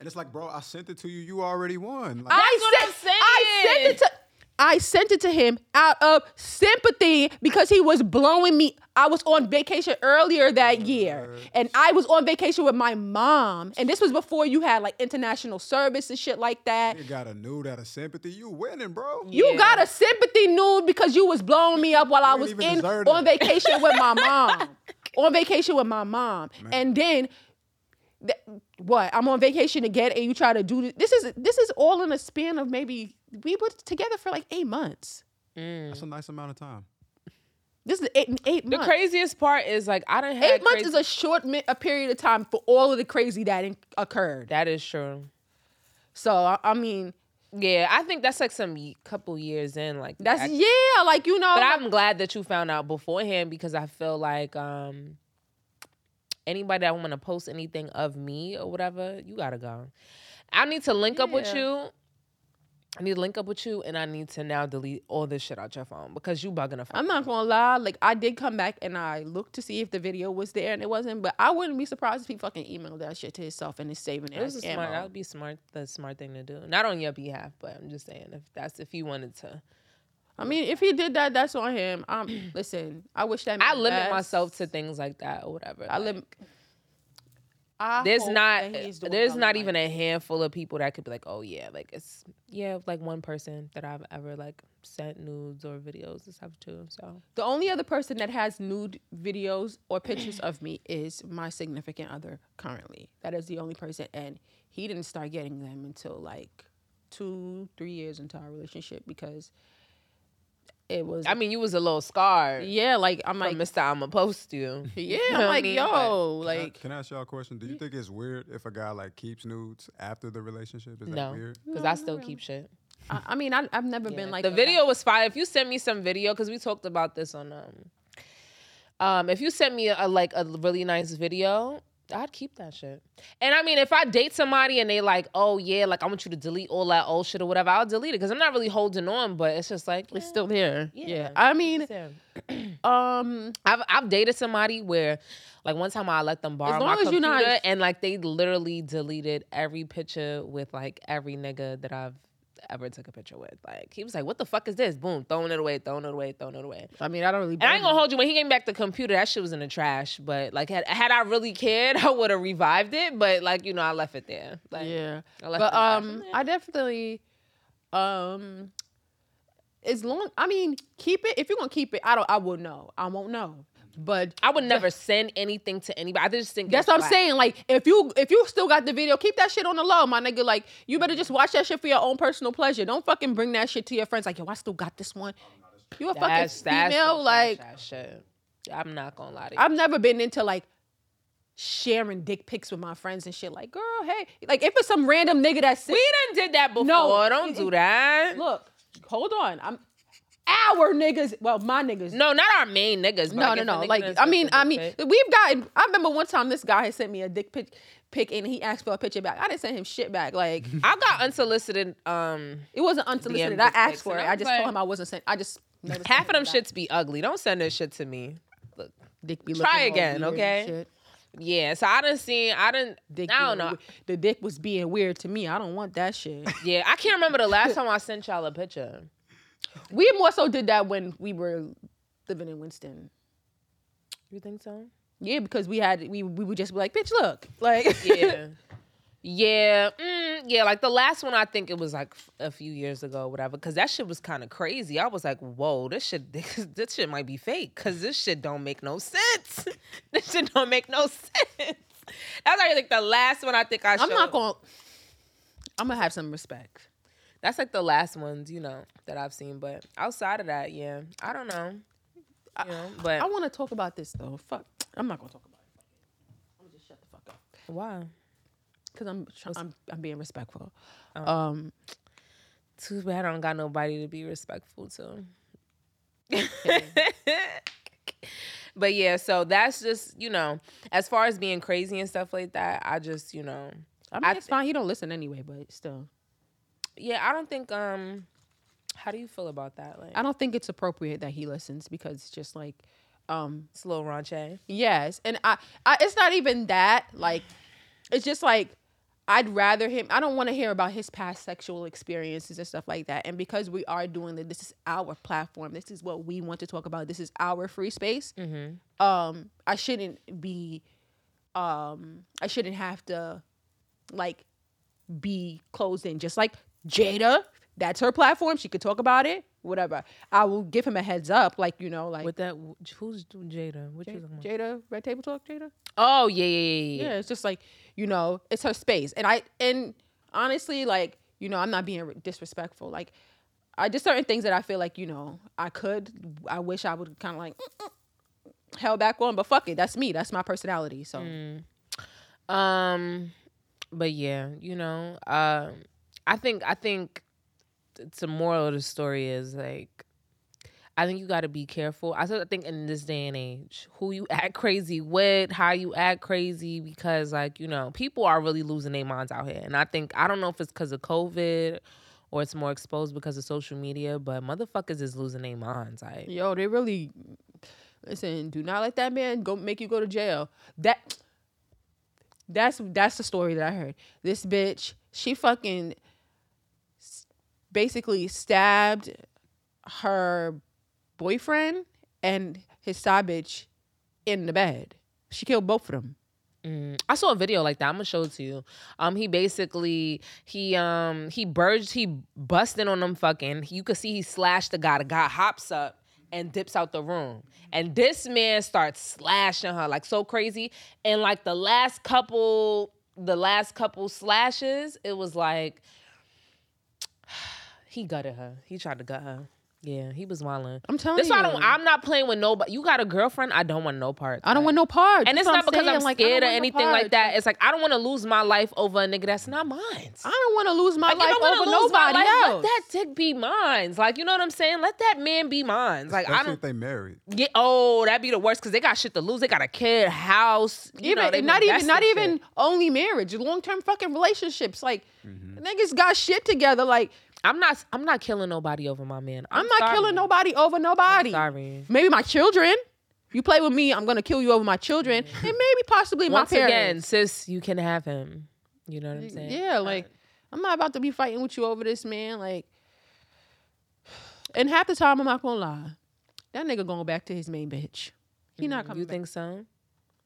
And it's like, bro, I sent it to you. You already won. Like, That's I what sent, I'm saying. I sent it to. I sent it to him out of sympathy because he was blowing me. I was on vacation earlier that year, and I was on vacation with my mom. And this was before you had like international service and shit like that. you got a nude out of sympathy. You winning, bro. You Yeah. got a sympathy nude because you was blowing me up while I was in on it. vacation with my *laughs* mom. on vacation with my mom, and then. th- what I'm on vacation again, and you try to do this. This is this is all in a span of maybe we were together for like eight months. That's a nice amount of time. This is eight eight The craziest part is like I don't have eight months is a short mi- a period of time for all of the crazy that in- occurred. That is true. So I, I mean, Yeah, I think that's like some couple years in. Like that's act- yeah, like you know. But I'm glad that you found out beforehand because I feel like um anybody that want to post anything of me or whatever, you gotta go. I need to link up with you. I need to link up with you, and I need to now delete all this shit out your phone because you bugging the fuck. I'm not gonna lie, like I did come back and I looked to see if the video was there and it wasn't, but I wouldn't be surprised if he fucking emailed that shit to himself and is saving it. It was as smart. That would be smart. The smart thing to do. Not on your behalf, but I'm just saying if that's if you wanted to. I mean, if he did that, that's on him. Um, *clears throat* listen, I wish that. I limit best. myself to things like that or whatever. I like- limit. I there's not that he's doing there's not even a handful of people that could be like oh yeah like it's yeah like one person that i've ever like sent nudes or videos and stuff to so The only other person that has nude videos or pictures of me is my significant other currently. That is the only person, and he didn't start getting them until like two, three years into our relationship because it was. i mean you was a little scarred yeah, like I'm from like, mr i'ma *laughs* you yeah, I'm what I like, mean? yo, Can I- like, can I ask y'all a question? Do you think it's weird if a guy like keeps nudes after the relationship? Is that no weird? because No, i still really. keep shit I, I mean, I, I've never Yeah. been like the a guy- video was fire if you send me some video because we talked about this on um um if you sent me a, like a really nice video I'd keep that shit. And I mean, if I date somebody and they like, oh yeah, like I want you to delete all that old shit or whatever, I'll delete it because I'm not really holding on. But it's just like It's eh, still there. Yeah. Yeah. I mean, *clears throat* um, I've I've dated somebody where, like one time I let them borrow long my as computer not- and like they literally deleted every picture with like every nigga that I've ever took a picture with. Like he was like, "What the fuck is this?" Boom, throwing it away, throwing it away, throwing it away. I mean, I don't really. And I ain't gonna hold you when he came back the computer. That shit was in the trash. But like, had had I really cared, *laughs* I would have revived it. But like, you know, I left it there. Like, yeah. I left But um, I definitely, um, as long I mean, keep it. If you're gonna keep it, I don't. I will know. I won't know. But I would never send anything to anybody. I just think that's what I'm saying. Like, if you if you still got the video, keep that shit on the low, my nigga. Like, you better just watch that shit for your own personal pleasure. Don't fucking bring that shit to your friends. Like, yo, I still got this one. You a fucking That's that's female. Like. I'm not gonna lie to you. I've never been into like sharing dick pics with my friends and shit. Like, girl, hey, like if it's some random nigga that sits, We done did that before. No, don't do that. look, hold on, I'm our niggas. Well, my niggas. No, not our main niggas. no, no, no. Like, I mean, I mean, pic- we've gotten. I remember one time this guy had sent me a dick pic, pic, and he asked for a picture back. I didn't send him shit back. Like, *laughs* I got unsolicited. Um, it wasn't unsolicited. DM I asked for it. I just like- told him I wasn't sent. I just half of them shits be ugly. Don't send this shit to me. Look, Dick be Try again, okay? shit. yeah. So I didn't see. I didn't. Dick I don't know. we- The dick was being weird to me. I don't want that shit. Yeah, I can't remember the last *laughs* time I sent y'all a picture. We more so did that when we were living in Winston. You think so? Yeah, because we had we we would just be like, bitch, look, like Yeah. *laughs* Yeah, mm, yeah. Like the last one, I think it was like a few years ago, or whatever. Because that shit was kind of crazy. I was like, "Whoa, this shit, *laughs* this this shit might be fake." Because this shit don't make no sense. *laughs* this shit don't make no sense. That's like, the last one I think I. I'm showed. not gonna. I'm gonna have some respect. That's like the last ones, you know, that I've seen. But outside of that, yeah, I don't know. You know, but I want to talk about this though. Fuck, I'm not gonna talk about it. I'm gonna just shut the fuck up. Why? Because I'm, I'm I'm being respectful. Oh. Um, Too bad I don't got nobody to be respectful to. *laughs* but yeah, so that's just you know, as far as being crazy and stuff like that, I just you know, I mean, I it's fine. He don't listen anyway, but still, yeah, I don't think um, how do you feel about that? Like, I don't think it's appropriate that he listens because it's just like, um, it's a little raunchy. yes, and I, I, it's not even that. Like, it's just like. I'd rather him. I don't want to hear about his past sexual experiences and stuff like that. And because we are doing this, this is our platform. This is what we want to talk about. This is our free space. Mm-hmm. um I shouldn't be um I shouldn't have to like be closed in just like Jada that's her platform. She could talk about it whatever. I will give him a heads up like you know like With that, who's Jada? You Jada, talking? Jada Red Table Talk Jada? Oh yeah, yeah, yeah, yeah. yeah. It's just like you know it's her space. And I and honestly like you know I'm not being disrespectful. Like I just certain things that I feel like you know I could I wish I would kind of like held back on but fuck it that's me. That's my personality so. Um, but yeah, you know, um, I think I think the moral of the story is like, I think you got to be careful. I said I think in this day and age, who you *laughs* act crazy with, how you act crazy, because like you know, people are really losing their minds out here, and I think I don't know if it's because of COVID. Or it's more exposed because of social media, but motherfuckers is losing their minds. Like, Yo, they really listen. Do not let that man go make you go to jail. That that's that's the story that I heard. This bitch, she fucking basically stabbed her boyfriend and his side bitch in the bed. She killed both of them. Mm, I saw a video like that. I'm gonna show it to you. Um, he basically he um he burged he busted on them fucking. You could see he slashed the guy. The guy hops up and dips out the room, and this man starts slashing her like so crazy. And like the last couple, the last couple slashes, it was like he gutted her. He tried to gut her. Yeah, he was wilding. I'm telling That's you. why I don't. I'm not playing with nobody. You got a girlfriend? I don't want no parts. I don't want no part. And That's it's what not because saying. I'm Like, I scared or want no anything like that. It's like I don't want to lose my life over a nigga that's not mine. I don't want to lose my Like, life if I'm over lose my nobody life, else. let that dick be mine. Like, you know what I'm saying? Let that man be mine. Like, I Especially don't if they married. get. Oh, that'd be the worst because they got shit to lose. They got a kid, house. You even know, they not even not even shit. only marriage, long term fucking relationships. Like Mm-hmm. niggas got shit together. Like I'm not. I'm not killing nobody over my man. I'm, I'm, not sorry. killing nobody over nobody. Sorry. Maybe my children. If you play with me, I'm gonna kill you over my children, and maybe possibly Once my again, sis, you can have him. You know what I'm saying? yeah, like I'm not about to be fighting with you over this man. Like, and half the time I'm not gonna lie, that nigga going back to his main bitch. He not coming. Mm, You back. think so?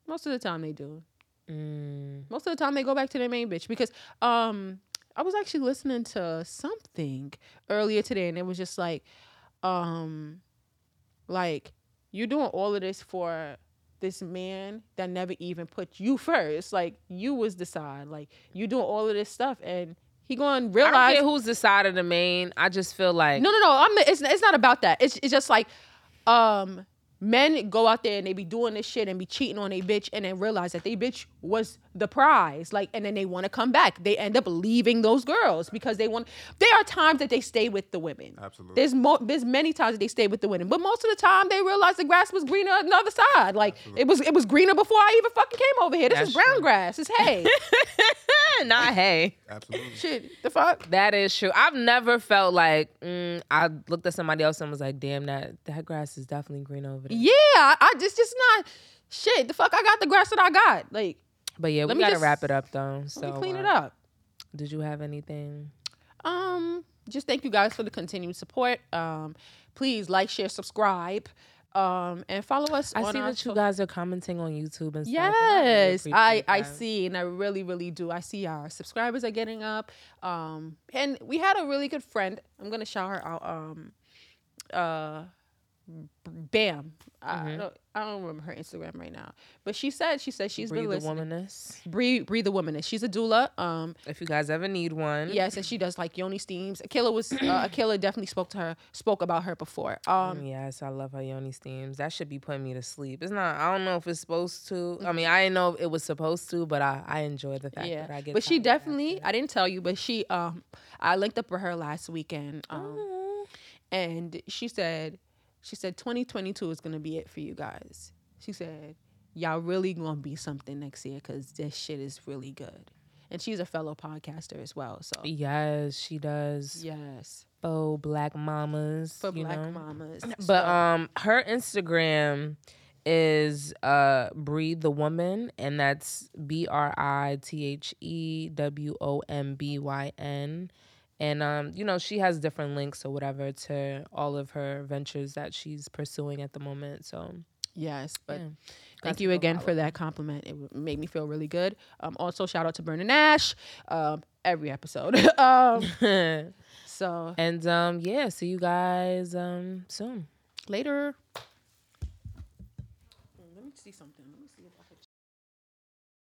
Most of the time they do. Mm. Most of the time they go back to their main bitch because um I was actually listening to something earlier today and it was just like um like you're doing all of this for this man that never even put you first. Like you was the side. Like you doing all of this stuff and he going to I realize don't care who's the side of the main. I just feel like no, no, no. I'm. It's it's not about that. It's it's just like, um, men go out there and they be doing this shit and be cheating on a bitch and then realize that they bitch was the prize. Like, and then they want to come back. They end up leaving those girls because they want. There are times that they stay with the women. Absolutely. There's mo- There's many times that they stay with the women, but most of the time they realize the grass was greener on the other side. Like it was it was greener before I even fucking came over here. This That's is brown true. grass. It's hay. *laughs* not hay Absolutely. shit. The fuck. That is true. I've never felt like mm, I looked at somebody else and was like, "Damn, that that grass is definitely green over there." Yeah, I, just just not shit. The fuck I got the grass that I got. Like But yeah, we gotta just- wrap it up though. So clean it uh, up. Did you have anything? Um, just thank you guys for the continued support. Um, please like, share, subscribe, um, and follow us. I see that you guys are commenting on YouTube and stuff. and I really Yes, I I see, and I really really do. I see our subscribers are getting up. Um, and we had a really good friend. I'm gonna shout her out. Um, uh, bam. Mm-hmm. I, don't, I don't remember her Instagram right now, but she said she said she's Breathe been listening. the womaness. Breathe, breathe the womaness. She's a doula. Um, if you guys ever need one, yes, and she does like yoni steams. Akila was uh, *clears throat* Akila definitely spoke to her, spoke about her before. Um, mm, yes, I love her yoni steams. That should be putting me to sleep. It's not. I don't know if it's supposed to. I mean, I didn't know it was supposed to, but I I enjoy the fact yeah. that I get. But she definitely. I didn't tell you, but she um, I linked up with her last weekend. Um, oh. and she said she said 2022 is gonna be it for you guys. She said, Y'all really gonna be something next year because this shit is really good. And she's a fellow podcaster as well. So Yes, she does. Yes. For black mamas. For black know? mamas. But so. um her Instagram is uh breathe the woman and that's B R I T H E W O M B Y N and um, you know she has different links or whatever to all of her ventures that she's pursuing at the moment so yes but yeah. thank you again for that compliment. It made me feel really good. Um, also shout out to Bernie Nash um, every episode. *laughs* Um, *laughs* so and um, yeah see you guys um, soon. Later. Let me see something